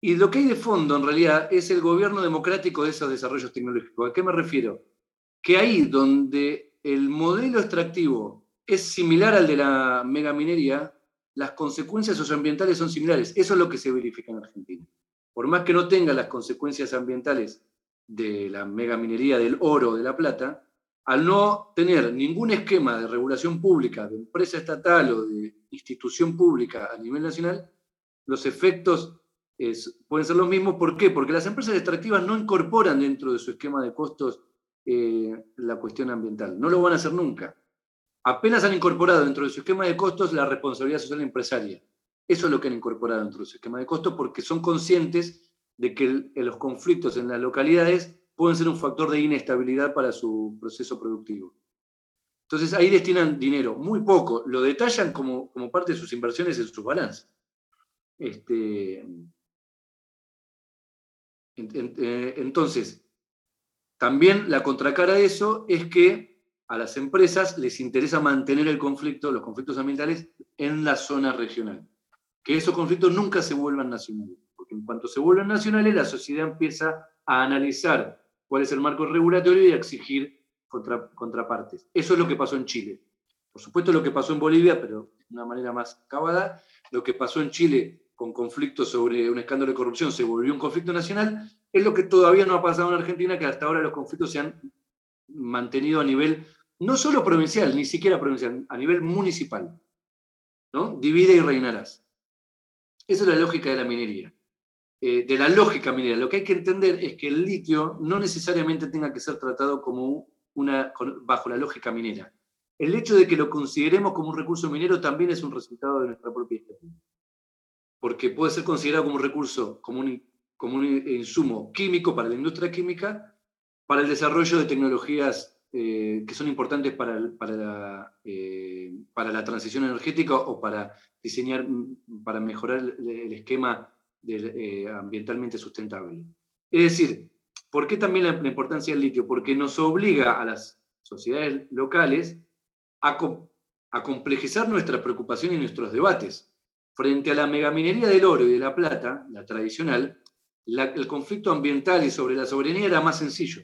y lo que hay de fondo, en realidad, es el gobierno democrático de esos desarrollos tecnológicos. ¿A qué me refiero? Que ahí donde el modelo extractivo es similar al de la megaminería, las consecuencias socioambientales son similares. Eso es lo que se verifica en Argentina por más que no tenga las consecuencias ambientales de la megaminería del oro o de la plata, al no tener ningún esquema de regulación pública, de empresa estatal o de institución pública a nivel nacional, los efectos pueden ser los mismos. ¿Por qué? Porque las empresas extractivas no incorporan dentro de su esquema de costos eh, la cuestión ambiental. No lo van a hacer nunca. Apenas han incorporado dentro de su esquema de costos la responsabilidad social empresaria. Eso es lo que han incorporado dentro de su esquema de costo porque son conscientes de que los conflictos en las localidades pueden ser un factor de inestabilidad para su proceso productivo. Entonces ahí destinan dinero, muy poco, lo detallan como, como parte de sus inversiones en sus balances. Este, entonces, también la contracara de eso es que a las empresas les interesa mantener el conflicto, los conflictos ambientales, en la zona regional que esos conflictos nunca se vuelvan nacionales, porque en cuanto se vuelvan nacionales, la sociedad empieza a analizar cuál es el marco regulatorio y a exigir contrapartes. Eso es lo que pasó en Chile. Por supuesto lo que pasó en Bolivia, pero de una manera más acabada, lo que pasó en Chile con conflictos sobre un escándalo de corrupción se volvió un conflicto nacional, es lo que todavía no ha pasado en Argentina, que hasta ahora los conflictos se han mantenido a nivel no solo provincial, ni siquiera provincial, a nivel municipal. ¿no? Divide y reinarás. Esa es la lógica de la minería. Eh, de la lógica minera. Lo que hay que entender es que el litio no necesariamente tenga que ser tratado como una, bajo la lógica minera. El hecho de que lo consideremos como un recurso minero también es un resultado de nuestra propia. Porque puede ser considerado como un recurso, como un, como un insumo químico para la industria química, para el desarrollo de tecnologías eh, que son importantes para, para, la, eh, para, la, transición energética o para diseñar, mm, para mejorar el, esquema eh, ambientalmente sustentable. Es decir, ¿por qué también la, importancia del litio? Porque nos obliga a las sociedades locales a, a complejizar nuestra preocupación y nuestros debates. Frente a la megaminería del oro y de la plata, la tradicional, el conflicto ambiental y sobre la soberanía era más sencillo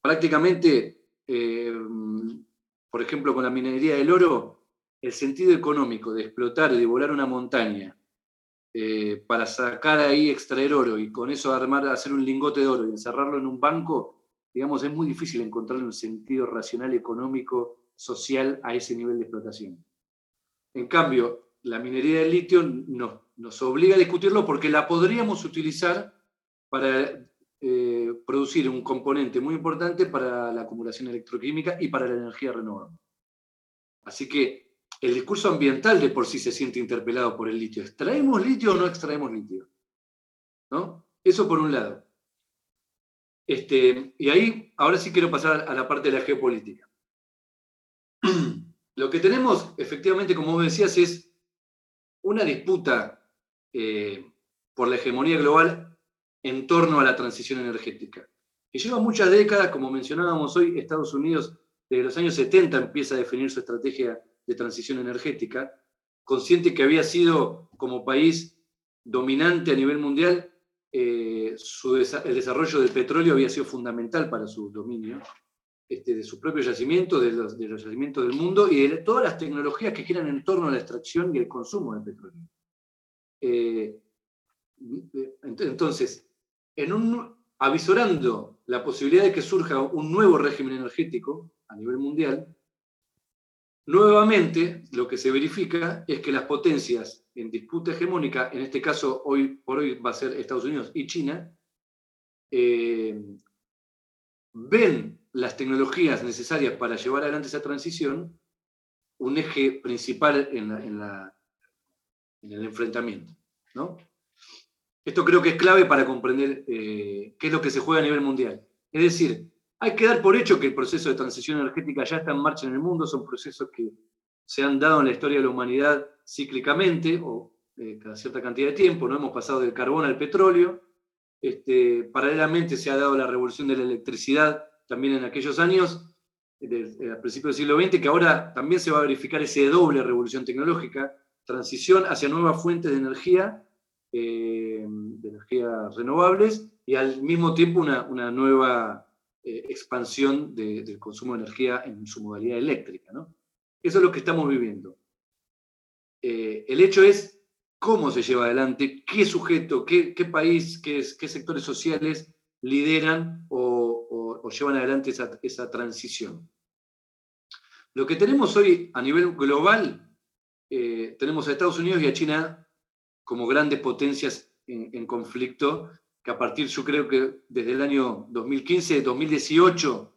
prácticamente, eh, por ejemplo, con la minería del oro, el sentido económico de explotar y de volar una montaña eh, para sacar ahí, extraer oro y con eso armar, hacer un lingote de oro y encerrarlo en un banco, digamos, es muy difícil encontrar un sentido racional, económico, social a ese nivel de explotación. En cambio, la minería del litio nos obliga a discutirlo porque la podríamos utilizar para eh, producir un componente muy importante para la acumulación electroquímica y para la energía renovable. Así que el discurso ambiental de por sí se siente interpelado por el litio. ¿Extraemos litio o no extraemos litio? ¿No? Eso por un lado. Este, y ahí, ahora sí quiero pasar a la parte de la geopolítica. <clears throat> Lo que tenemos, efectivamente, como vos decías, es una disputa eh, por la hegemonía global en torno a la transición energética. Que lleva muchas décadas, como mencionábamos hoy, Estados Unidos desde los años 70 empieza a definir su estrategia de transición energética, consciente que había sido como país dominante a nivel mundial, eh, el desarrollo del petróleo había sido fundamental para su dominio, este, de su propio yacimiento, de los, yacimientos del mundo y de todas las tecnologías que giran en torno a la extracción y el consumo del petróleo. Eh, entonces, en un, avisorando la posibilidad de que surja un nuevo régimen energético a nivel mundial, nuevamente lo que se verifica es que las potencias en disputa hegemónica, en este caso hoy por hoy va a ser Estados Unidos y China, eh, ven las tecnologías necesarias para llevar adelante esa transición un eje principal en, el enfrentamiento. Esto creo que es clave para comprender eh, qué es lo que se juega a nivel mundial. Es decir, hay que dar por hecho que el proceso de transición energética ya está en marcha en el mundo, son procesos que se han dado en la historia de la humanidad cíclicamente o eh, cada cierta cantidad de tiempo, ¿no? hemos pasado del carbón al petróleo, este, paralelamente se ha dado la revolución de la electricidad también en aquellos años, eh, al principio del siglo XX, que ahora también se va a verificar esa doble revolución tecnológica, transición hacia nuevas fuentes de energía, eh, de energías renovables, y al mismo tiempo una, nueva eh, expansión del consumo de energía en su modalidad eléctrica. Eso es lo que estamos viviendo. el hecho es cómo se lleva adelante, qué sujeto, qué, país, qué, sectores sociales lideran o, llevan adelante esa, transición. Lo que tenemos hoy a nivel global, eh, tenemos a Estados Unidos y a China como grandes potencias en, conflicto, que a partir, yo creo que desde el año 2015, 2018,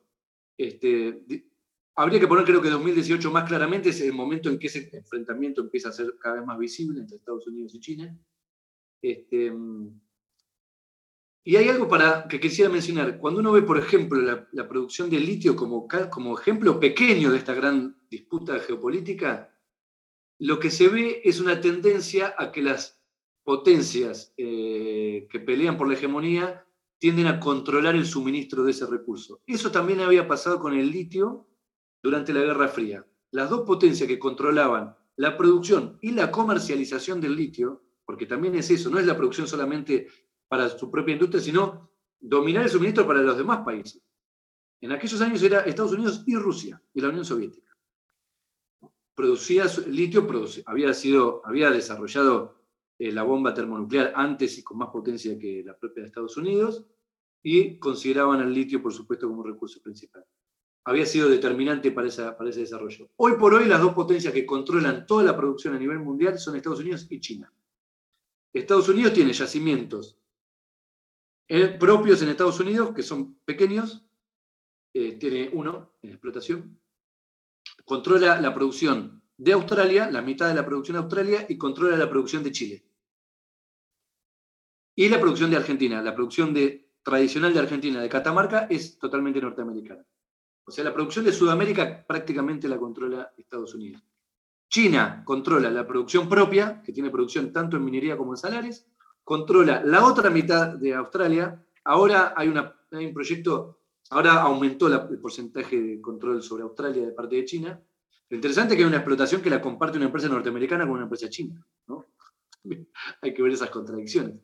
este, habría que poner creo que 2018 más claramente, es el momento en que ese enfrentamiento empieza a ser cada vez más visible entre Estados Unidos y China. Este, y hay algo para, que quisiera mencionar. Cuando uno ve, por ejemplo, la, producción de litio como, como ejemplo pequeño de esta gran disputa geopolítica, lo que se ve es una tendencia a que las potencias eh, que pelean por la hegemonía tienden a controlar el suministro de ese recurso. Eso también había pasado con el litio durante la Guerra Fría. Las dos potencias que controlaban la producción y la comercialización del litio, porque también es eso, no es la producción solamente para su propia industria, sino dominar el suministro para los demás países. En aquellos años era Estados Unidos y Rusia y la Unión Soviética. Producía litio, había, sido, había desarrollado eh, la bomba termonuclear antes y con más potencia que la propia de Estados Unidos, y consideraban el litio, por supuesto, como recurso principal. Había sido determinante para, para ese desarrollo. Hoy por hoy, las dos potencias que controlan toda la producción a nivel mundial son Estados Unidos y China. Estados Unidos tiene yacimientos eh, propios en Estados Unidos, que son pequeños, eh, tiene uno en explotación, controla la producción de Australia, la mitad de la producción de Australia, y controla la producción de Chile. Y la producción de Argentina, la producción de, tradicional de Argentina, de Catamarca, es totalmente norteamericana. O sea, la producción de Sudamérica prácticamente la controla Estados Unidos. China controla la producción propia, que tiene producción tanto en minería como en salares, controla la otra mitad de Australia. Ahora hay, un proyecto, ahora aumentó el porcentaje de control sobre Australia de parte de China. Lo interesante es que hay una explotación que la comparte una empresa norteamericana con una empresa china. <laughs> hay que ver esas contradicciones.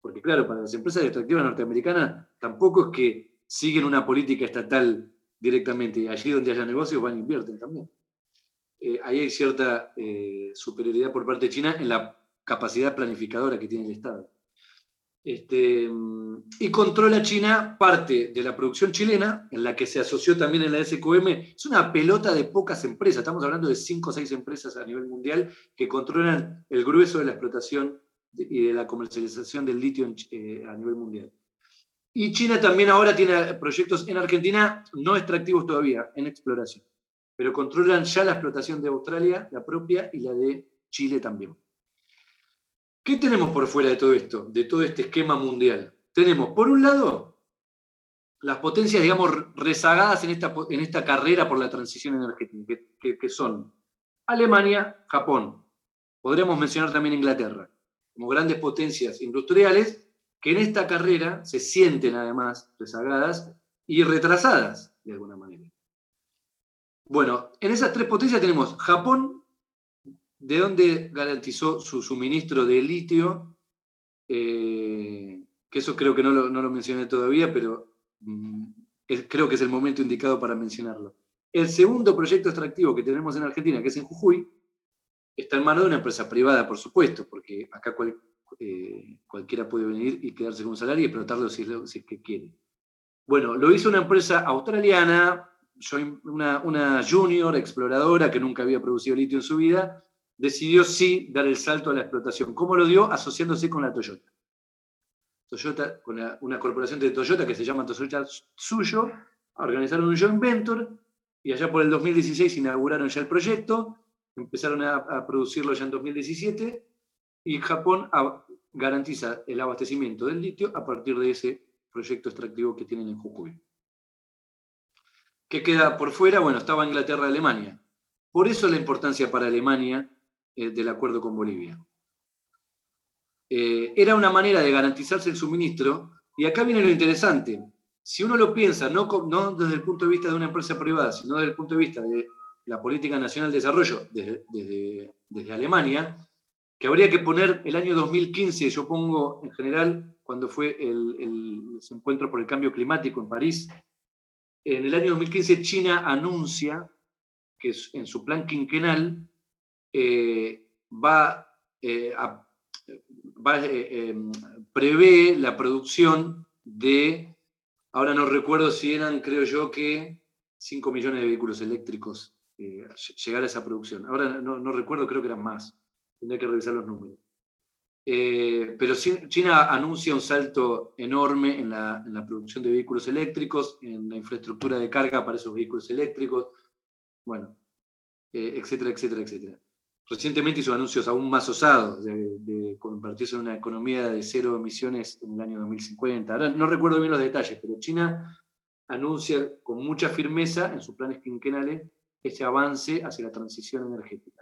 Porque claro, para las empresas extractivas norteamericanas tampoco es que siguen una política estatal directamente. Allí donde haya negocios van e invierten también. Eh, ahí hay cierta eh, superioridad por parte de China en la capacidad planificadora que tiene el Estado. Este, y controla China parte de la producción chilena, en la que se asoció también en la SQM. Es una pelota de pocas empresas, estamos hablando de cinco o seis empresas a nivel mundial que controlan el grueso de la explotación y de la comercialización del litio eh, a nivel mundial. Y China también ahora tiene proyectos en Argentina, no extractivos todavía, en exploración, pero controlan ya la explotación de Australia, la propia, y la de Chile también. ¿Qué tenemos por fuera de todo esto, de todo este esquema mundial? Tenemos, por un lado, las potencias, digamos, rezagadas en esta, en esta carrera por la transición energética, que, son Alemania, Japón. Podríamos mencionar también Inglaterra, como grandes potencias industriales que en esta carrera se sienten además rezagadas y retrasadas de alguna manera. Bueno, en esas tres potencias tenemos Japón, ¿De dónde garantizó su suministro de litio? Eh, que eso creo que no lo, mencioné todavía, pero mm, creo que es el momento indicado para mencionarlo. El segundo proyecto extractivo que tenemos en Argentina, que es en Jujuy, está en manos de una empresa privada, por supuesto, porque acá eh, cualquiera puede venir y quedarse con un salario y explotarlo si es, que quiere. Bueno, lo hizo una empresa australiana, una, una junior exploradora que nunca había producido litio en su vida, decidió sí dar el salto a la explotación. ¿Cómo lo dio? Asociándose con la Toyota. Toyota, con una corporación de Toyota que se llama Toyota Suyo, organizaron un joint venture y allá por el 2016 inauguraron ya el proyecto, empezaron a, producirlo ya en 2017 y Japón garantiza el abastecimiento del litio a partir de ese proyecto extractivo que tienen en Jujuy. ¿Qué queda por fuera? Bueno, estaba Inglaterra y Alemania. Por eso la importancia para Alemania eh, del acuerdo con Bolivia. Eh, era una manera de garantizarse el suministro, y acá viene lo interesante si uno lo piensa, no, desde el punto de vista de una empresa privada, sino desde el punto de vista de la política nacional de desarrollo desde, Alemania, que habría que poner el año 2015, yo pongo en general cuando fue el, encuentro por el cambio climático en París, en el año 2015 China anuncia que en su plan quinquenal eh, va, eh, a, va eh, prevé la producción de Ahora no recuerdo si eran, creo yo, que 5 millones de vehículos eléctricos llegar a esa producción. Ahora no, recuerdo, creo que eran más. Tendría que revisar los números. Eh, pero China anuncia un salto enorme en la, producción de vehículos eléctricos, en la infraestructura de carga para esos vehículos eléctricos, bueno, eh, etcétera, etcétera, etcétera. Recientemente hizo anuncios aún más osados de, convertirse en una economía de cero emisiones en el año 2050. Ahora no recuerdo bien los detalles, pero China anuncia con mucha firmeza en sus planes quinquenales ese avance hacia la transición energética.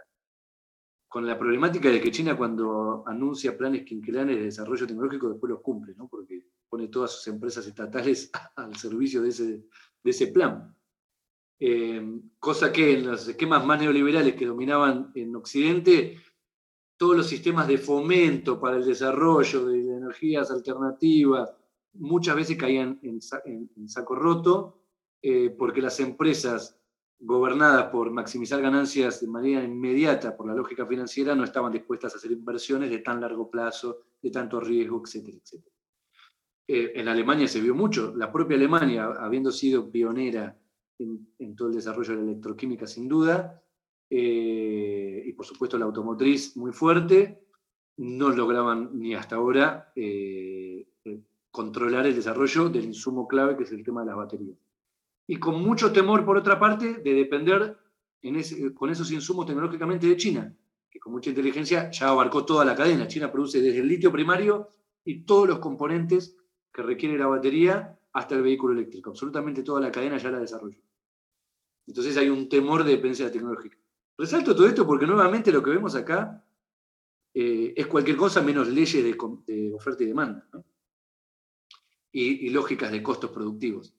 Con la problemática de que China cuando anuncia planes quinquenales de desarrollo tecnológico después los cumple, ¿no? porque pone todas sus empresas estatales <laughs> al servicio de ese, plan. Eh, cosa que en los esquemas más neoliberales que dominaban en Occidente, todos los sistemas de fomento para el desarrollo de energías alternativas muchas veces caían en, saco roto, eh, porque las empresas gobernadas por maximizar ganancias de manera inmediata por la lógica financiera no estaban dispuestas a hacer inversiones de tan largo plazo, de tanto riesgo, etcétera, etcétera. Eh, en Alemania se vio mucho, la propia Alemania, habiendo sido pionera en, todo el desarrollo de la electroquímica, sin duda, eh, y por supuesto la automotriz muy fuerte, no lograban ni hasta ahora eh, controlar el desarrollo del insumo clave que es el tema de las baterías. Y con mucho temor, por otra parte, de depender con esos insumos tecnológicamente de China, que con mucha inteligencia ya abarcó toda la cadena. China produce desde el litio primario y todos los componentes que requiere la batería hasta el vehículo eléctrico. Absolutamente toda la cadena ya la desarrolló. Entonces hay un temor de dependencia tecnológica. Resalto todo esto porque nuevamente lo que vemos acá eh, es cualquier cosa menos leyes de, oferta y demanda y, lógicas de costos productivos.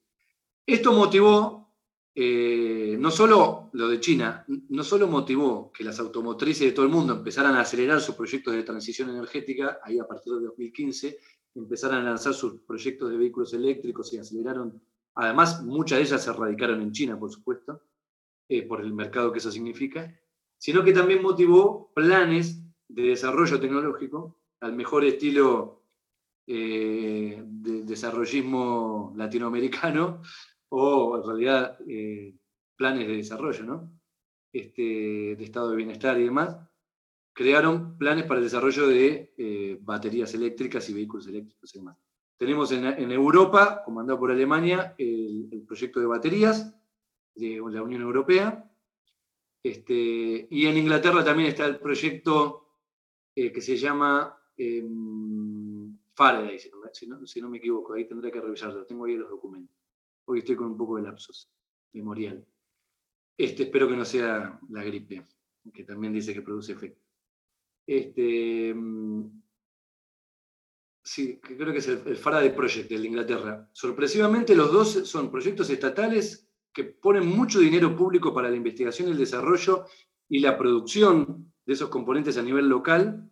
Esto motivó, eh, no solo lo de China, no solo motivó que las automotrices de todo el mundo empezaran a acelerar sus proyectos de transición energética, ahí a partir de 2015, empezaran a lanzar sus proyectos de vehículos eléctricos y aceleraron Además, muchas de ellas se radicaron en China, por supuesto, eh, por el mercado que eso significa, sino que también motivó planes de desarrollo tecnológico al mejor estilo eh, de desarrollismo latinoamericano o en realidad eh, planes de desarrollo, ¿no? Este, de estado de bienestar y demás, crearon planes para el desarrollo de baterías eléctricas y vehículos eléctricos y demás. Tenemos en, Europa, comandado por Alemania, el, proyecto de baterías de la Unión Europea. Este, y en Inglaterra también está el proyecto eh, que se llama em, Faraday, si no, me equivoco, ahí tendré que revisarlo, tengo ahí los documentos. Hoy estoy con un poco de lapsos memorial. Este, espero que no sea la gripe, que también dice que produce efecto. Este, em, Sí, creo que es el, Faraday Project, el de Inglaterra. Sorpresivamente, los dos son proyectos estatales que ponen mucho dinero público para la investigación, el desarrollo y la producción de esos componentes a nivel local.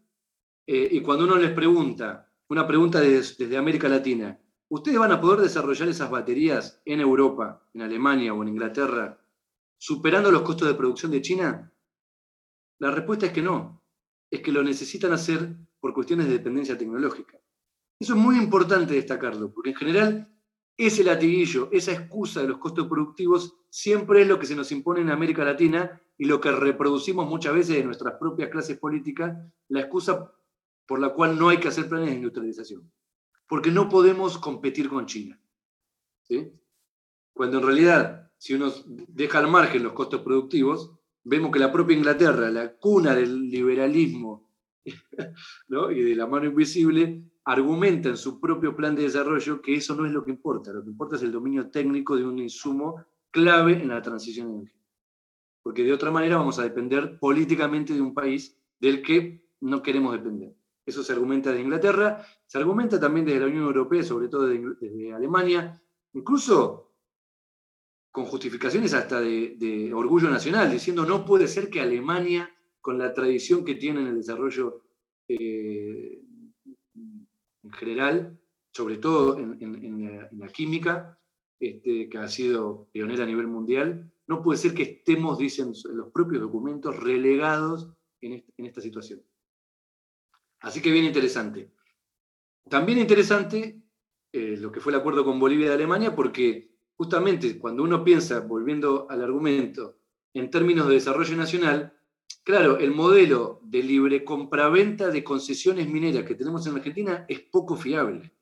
Eh, y cuando uno les pregunta, una pregunta desde América Latina, ¿ustedes van a poder desarrollar esas baterías en Europa, en Alemania o en Inglaterra, superando los costos de producción de China? La respuesta es que no. Es que lo necesitan hacer por cuestiones de dependencia tecnológica. Eso es muy importante destacarlo, porque en general ese latiguillo, esa excusa de los costos productivos, siempre es lo que se nos impone en América Latina y lo que reproducimos muchas veces en nuestras propias clases políticas, la excusa por la cual no hay que hacer planes de industrialización. Porque no podemos competir con China. Cuando en realidad, si uno deja al margen los costos productivos, vemos que la propia Inglaterra, la cuna del liberalismo <laughs> y de la mano invisible, argumenta en su propio plan de desarrollo que eso no es lo que importa. Lo que importa es el dominio técnico de un insumo clave en la transición energética. Porque de otra manera vamos a depender políticamente de un país del que no queremos depender. Eso se argumenta de Inglaterra, se argumenta también desde la Unión Europea, sobre todo desde Alemania, incluso con justificaciones hasta de, orgullo nacional, diciendo no puede ser que Alemania, con la tradición que tiene en el desarrollo eh, en general, sobre todo en, la, química, este, que ha sido pionera a nivel mundial, no puede ser que estemos, dicen los propios documentos, relegados en, esta situación. Así que bien interesante. También interesante eh, lo que fue el acuerdo con Bolivia y Alemania, porque justamente cuando uno piensa, volviendo al argumento, en términos de desarrollo nacional, claro, el modelo de libre compraventa de concesiones mineras que tenemos en Argentina es poco fiable.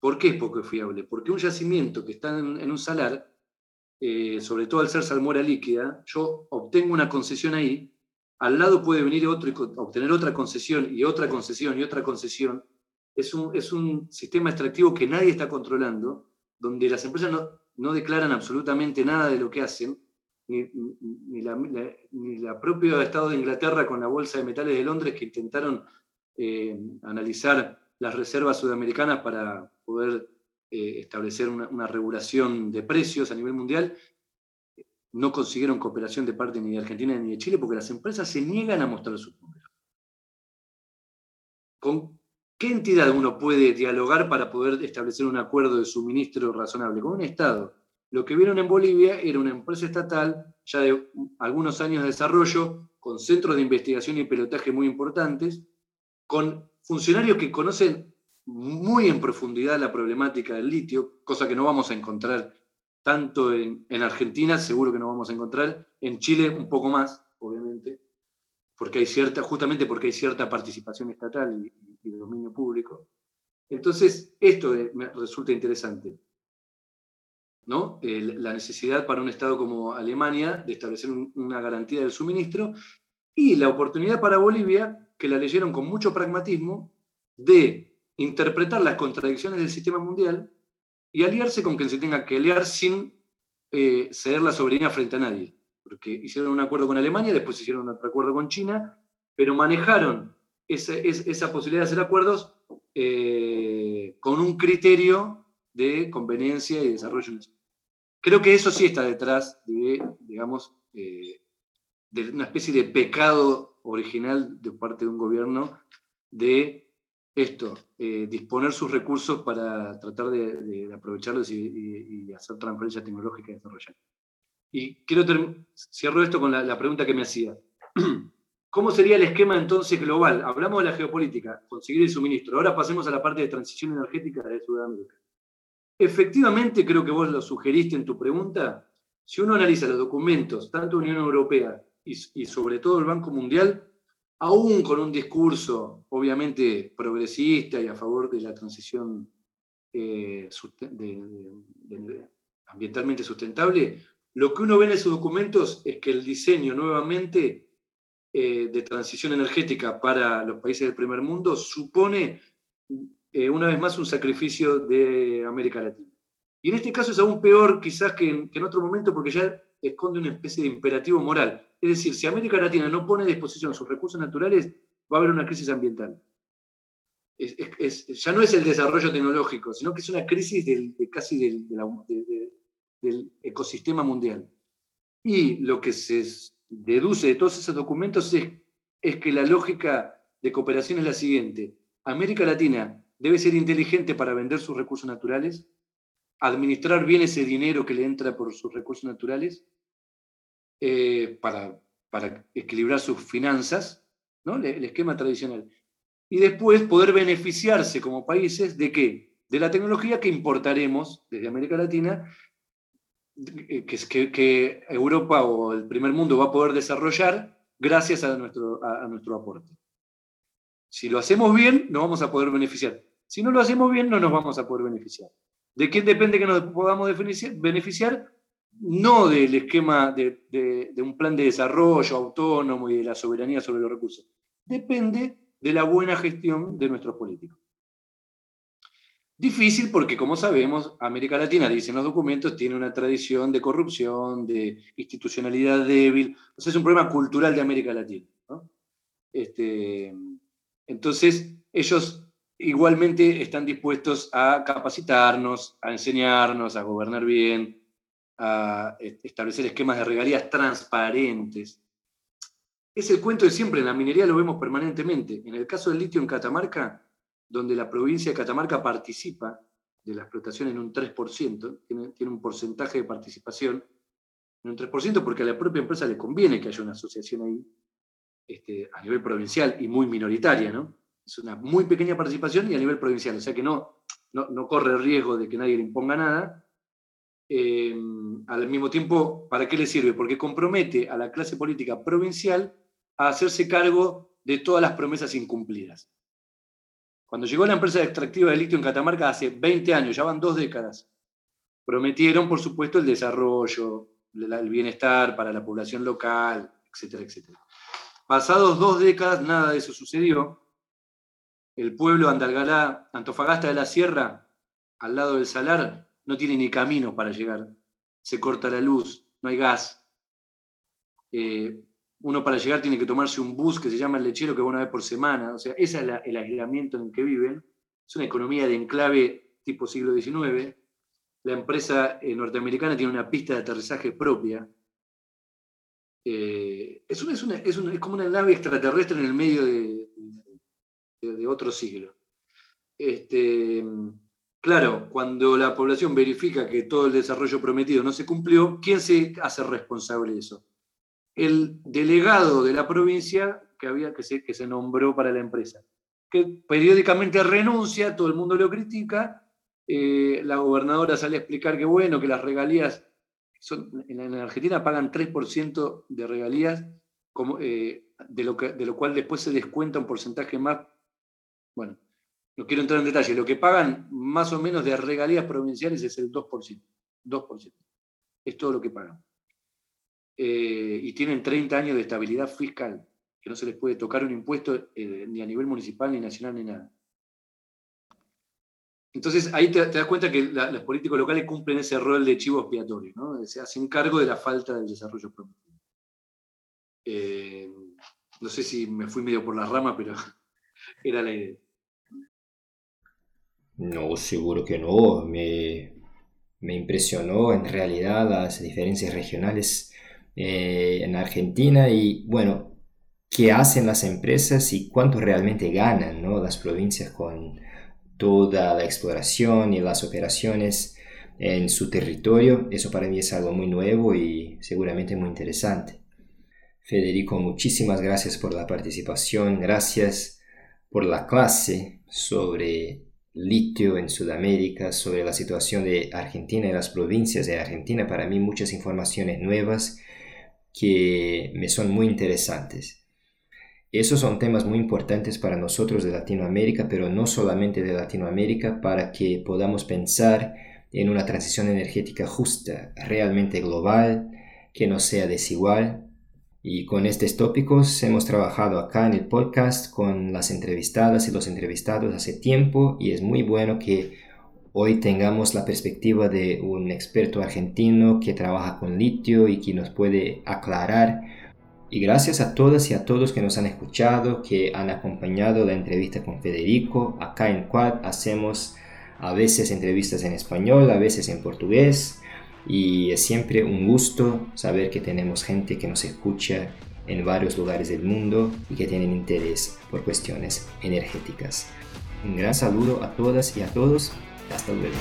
¿Por qué es poco fiable? Porque un yacimiento que está en, un salar, eh, sobre todo al ser salmuera líquida, yo obtengo una concesión ahí, al lado puede venir otro y obtener otra concesión y otra concesión y otra concesión. Es un, es un sistema extractivo que nadie está controlando, donde las empresas no, no declaran absolutamente nada de lo que hacen, ni, ni, la, ni, la, propia Estado de Inglaterra con la Bolsa de Metales de Londres que intentaron eh, analizar las reservas sudamericanas para poder eh, establecer una, regulación de precios a nivel mundial, no consiguieron cooperación de parte ni de Argentina ni de Chile porque las empresas se niegan a mostrar sus números. ¿Con qué entidad uno puede dialogar para poder establecer un acuerdo de suministro razonable? Con un Estado. Lo que vieron en Bolivia era una empresa estatal ya de algunos años de desarrollo, con centros de investigación y pilotaje muy importantes, con funcionarios que conocen muy en profundidad la problemática del litio, cosa que no vamos a encontrar tanto en, Argentina, seguro que no vamos a encontrar, en Chile un poco más, obviamente, porque hay cierta, justamente porque hay cierta participación estatal y, dominio público. Entonces, esto me resulta interesante. ¿no? la necesidad para un Estado como Alemania de establecer una garantía del suministro y la oportunidad para Bolivia, que la leyeron con mucho pragmatismo, de interpretar las contradicciones del sistema mundial y aliarse con quien se tenga que aliar sin eh, ceder la soberanía frente a nadie. Porque hicieron un acuerdo con Alemania, después hicieron otro acuerdo con China, pero manejaron esa, posibilidad de hacer acuerdos eh, con un criterio de conveniencia y desarrollo nacional. Creo que eso sí está detrás de, digamos, eh, de una especie de pecado original de parte de un gobierno de esto, eh, disponer sus recursos para tratar de, aprovecharlos y, hacer transferencia tecnológica y desarrollar. Y quiero cierro esto con la, pregunta que me hacía. <clears throat> ¿Cómo sería el esquema entonces global? Hablamos de la geopolítica, conseguir el suministro. Ahora pasemos a la parte de transición energética de Sudamérica. Efectivamente, creo que vos lo sugeriste en tu pregunta, si uno analiza los documentos, tanto Unión Europea y, sobre todo el Banco Mundial, aún con un discurso obviamente progresista y a favor de la transición eh, ambientalmente sustentable, lo que uno ve en esos documentos es que el diseño nuevamente eh, de transición energética para los países del primer mundo supone eh, una vez más un sacrificio de América Latina. Y en este caso es aún peor quizás que en, otro momento porque ya esconde una especie de imperativo moral. Es decir, si América Latina no pone a disposición sus recursos naturales, va a haber una crisis ambiental. ya no es el desarrollo tecnológico, sino que es una crisis del, de casi del, ecosistema mundial. Y lo que se deduce de todos esos documentos es que la lógica de cooperación es la siguiente. América Latina debe ser inteligente para vender sus recursos naturales, administrar bien ese dinero que le entra por sus recursos naturales, eh, para, para, equilibrar sus finanzas, ¿no? el, esquema tradicional. y después poder beneficiarse como países de qué? De la tecnología que importaremos desde América Latina, que, que, que Europa o el primer mundo va a poder desarrollar gracias a nuestro, a, nuestro aporte. Si lo hacemos bien, nos vamos a poder beneficiar. Si no lo hacemos bien, no nos vamos a poder beneficiar. ¿De quién depende que nos podamos beneficiar? No del esquema de, un plan de desarrollo autónomo y de la soberanía sobre los recursos. Depende de la buena gestión de nuestros políticos. Difícil porque, como sabemos, América Latina, dicen los documentos, tiene una tradición de corrupción, de institucionalidad débil. Es un problema cultural de América Latina. Este, entonces, ellos igualmente están dispuestos a capacitarnos, a enseñarnos, a gobernar bien, a establecer esquemas de regalías transparentes. Es el cuento de siempre, en la minería lo vemos permanentemente. En el caso del litio en Catamarca, donde la provincia de Catamarca participa de la explotación en un 3%, tiene, un porcentaje de participación en un 3%, porque a la propia empresa le conviene que haya una asociación ahí este, a nivel provincial y muy minoritaria, ¿no? Es una muy pequeña participación y a nivel provincial, o sea que no, no, corre el riesgo de que nadie le imponga nada. Eh, al mismo tiempo, ¿para qué le sirve? Porque compromete a la clase política provincial a hacerse cargo de todas las promesas incumplidas. Cuando llegó la empresa extractiva de litio en Catamarca hace 20 años, ya van dos décadas, prometieron, por supuesto, el desarrollo, el bienestar para la población local, etcétera, etcétera. Pasados dos décadas, nada de eso sucedió. El pueblo Andalgalá, Antofagasta de la Sierra, al lado del Salar, no tiene ni camino para llegar. Se corta la luz, no hay gas. Eh, uno para llegar tiene que tomarse un bus que se llama el lechero que va una vez por semana. O sea, ese es el aislamiento en el que viven. Es una economía de enclave tipo siglo XIX. La empresa eh, norteamericana tiene una pista de aterrizaje propia. Eh, es, es, como una nave extraterrestre en el medio de, de, otro siglo. Este, claro, cuando la población verifica que todo el desarrollo prometido no se cumplió, ¿quién se hace responsable de eso? el delegado de la provincia que, había, que, se, que se nombró para la empresa, que periódicamente renuncia, todo el mundo lo critica, eh, la gobernadora sale a explicar que bueno, que las regalías en, Argentina pagan 3% de regalías, como, eh, de, lo que, de lo cual después se descuenta un porcentaje más, bueno, no quiero entrar en detalle, lo que pagan más o menos de regalías provinciales es el 2%, 2%, es todo lo que pagan. Eh, y tienen 30 años de estabilidad fiscal, que no se les puede tocar un impuesto eh, ni a nivel municipal, ni nacional, ni nada. Entonces ahí te, das cuenta que los políticos locales cumplen ese rol de chivo expiatorio, ¿no? se hacen cargo de la falta del desarrollo prometido. Eh, no sé si me fui medio por la rama, pero <laughs> era la idea. No, seguro que no. Me, me impresionó en realidad las diferencias regionales eh, en Argentina y bueno, qué hacen las empresas y cuánto realmente ganan ¿no? las provincias con toda la exploración y las operaciones en su territorio. Eso para mí es algo muy nuevo y seguramente muy interesante. Federico, muchísimas gracias por la participación, gracias por la clase sobre litio en Sudamérica, sobre la situación de Argentina y las provincias de Argentina. Para mí muchas informaciones nuevas que me son muy interesantes. Esos son temas muy importantes para nosotros de Latinoamérica, pero no solamente de Latinoamérica, para que podamos pensar en una transición energética justa, realmente global, que no sea desigual. Y con estos tópicos hemos trabajado acá en el podcast con las entrevistadas y los entrevistados hace tiempo y es muy bueno que hoy tengamos la perspectiva de un experto argentino que trabaja con litio y que nos puede aclarar. Y gracias a todas y a todos que nos han escuchado, que han acompañado la entrevista con Federico. Acá en Quad hacemos a veces entrevistas en español, a veces en portugués. Y es siempre un gusto saber que tenemos gente que nos escucha en varios lugares del mundo y que tienen interés por cuestiones energéticas. Un gran saludo a todas y a todos hasta luego.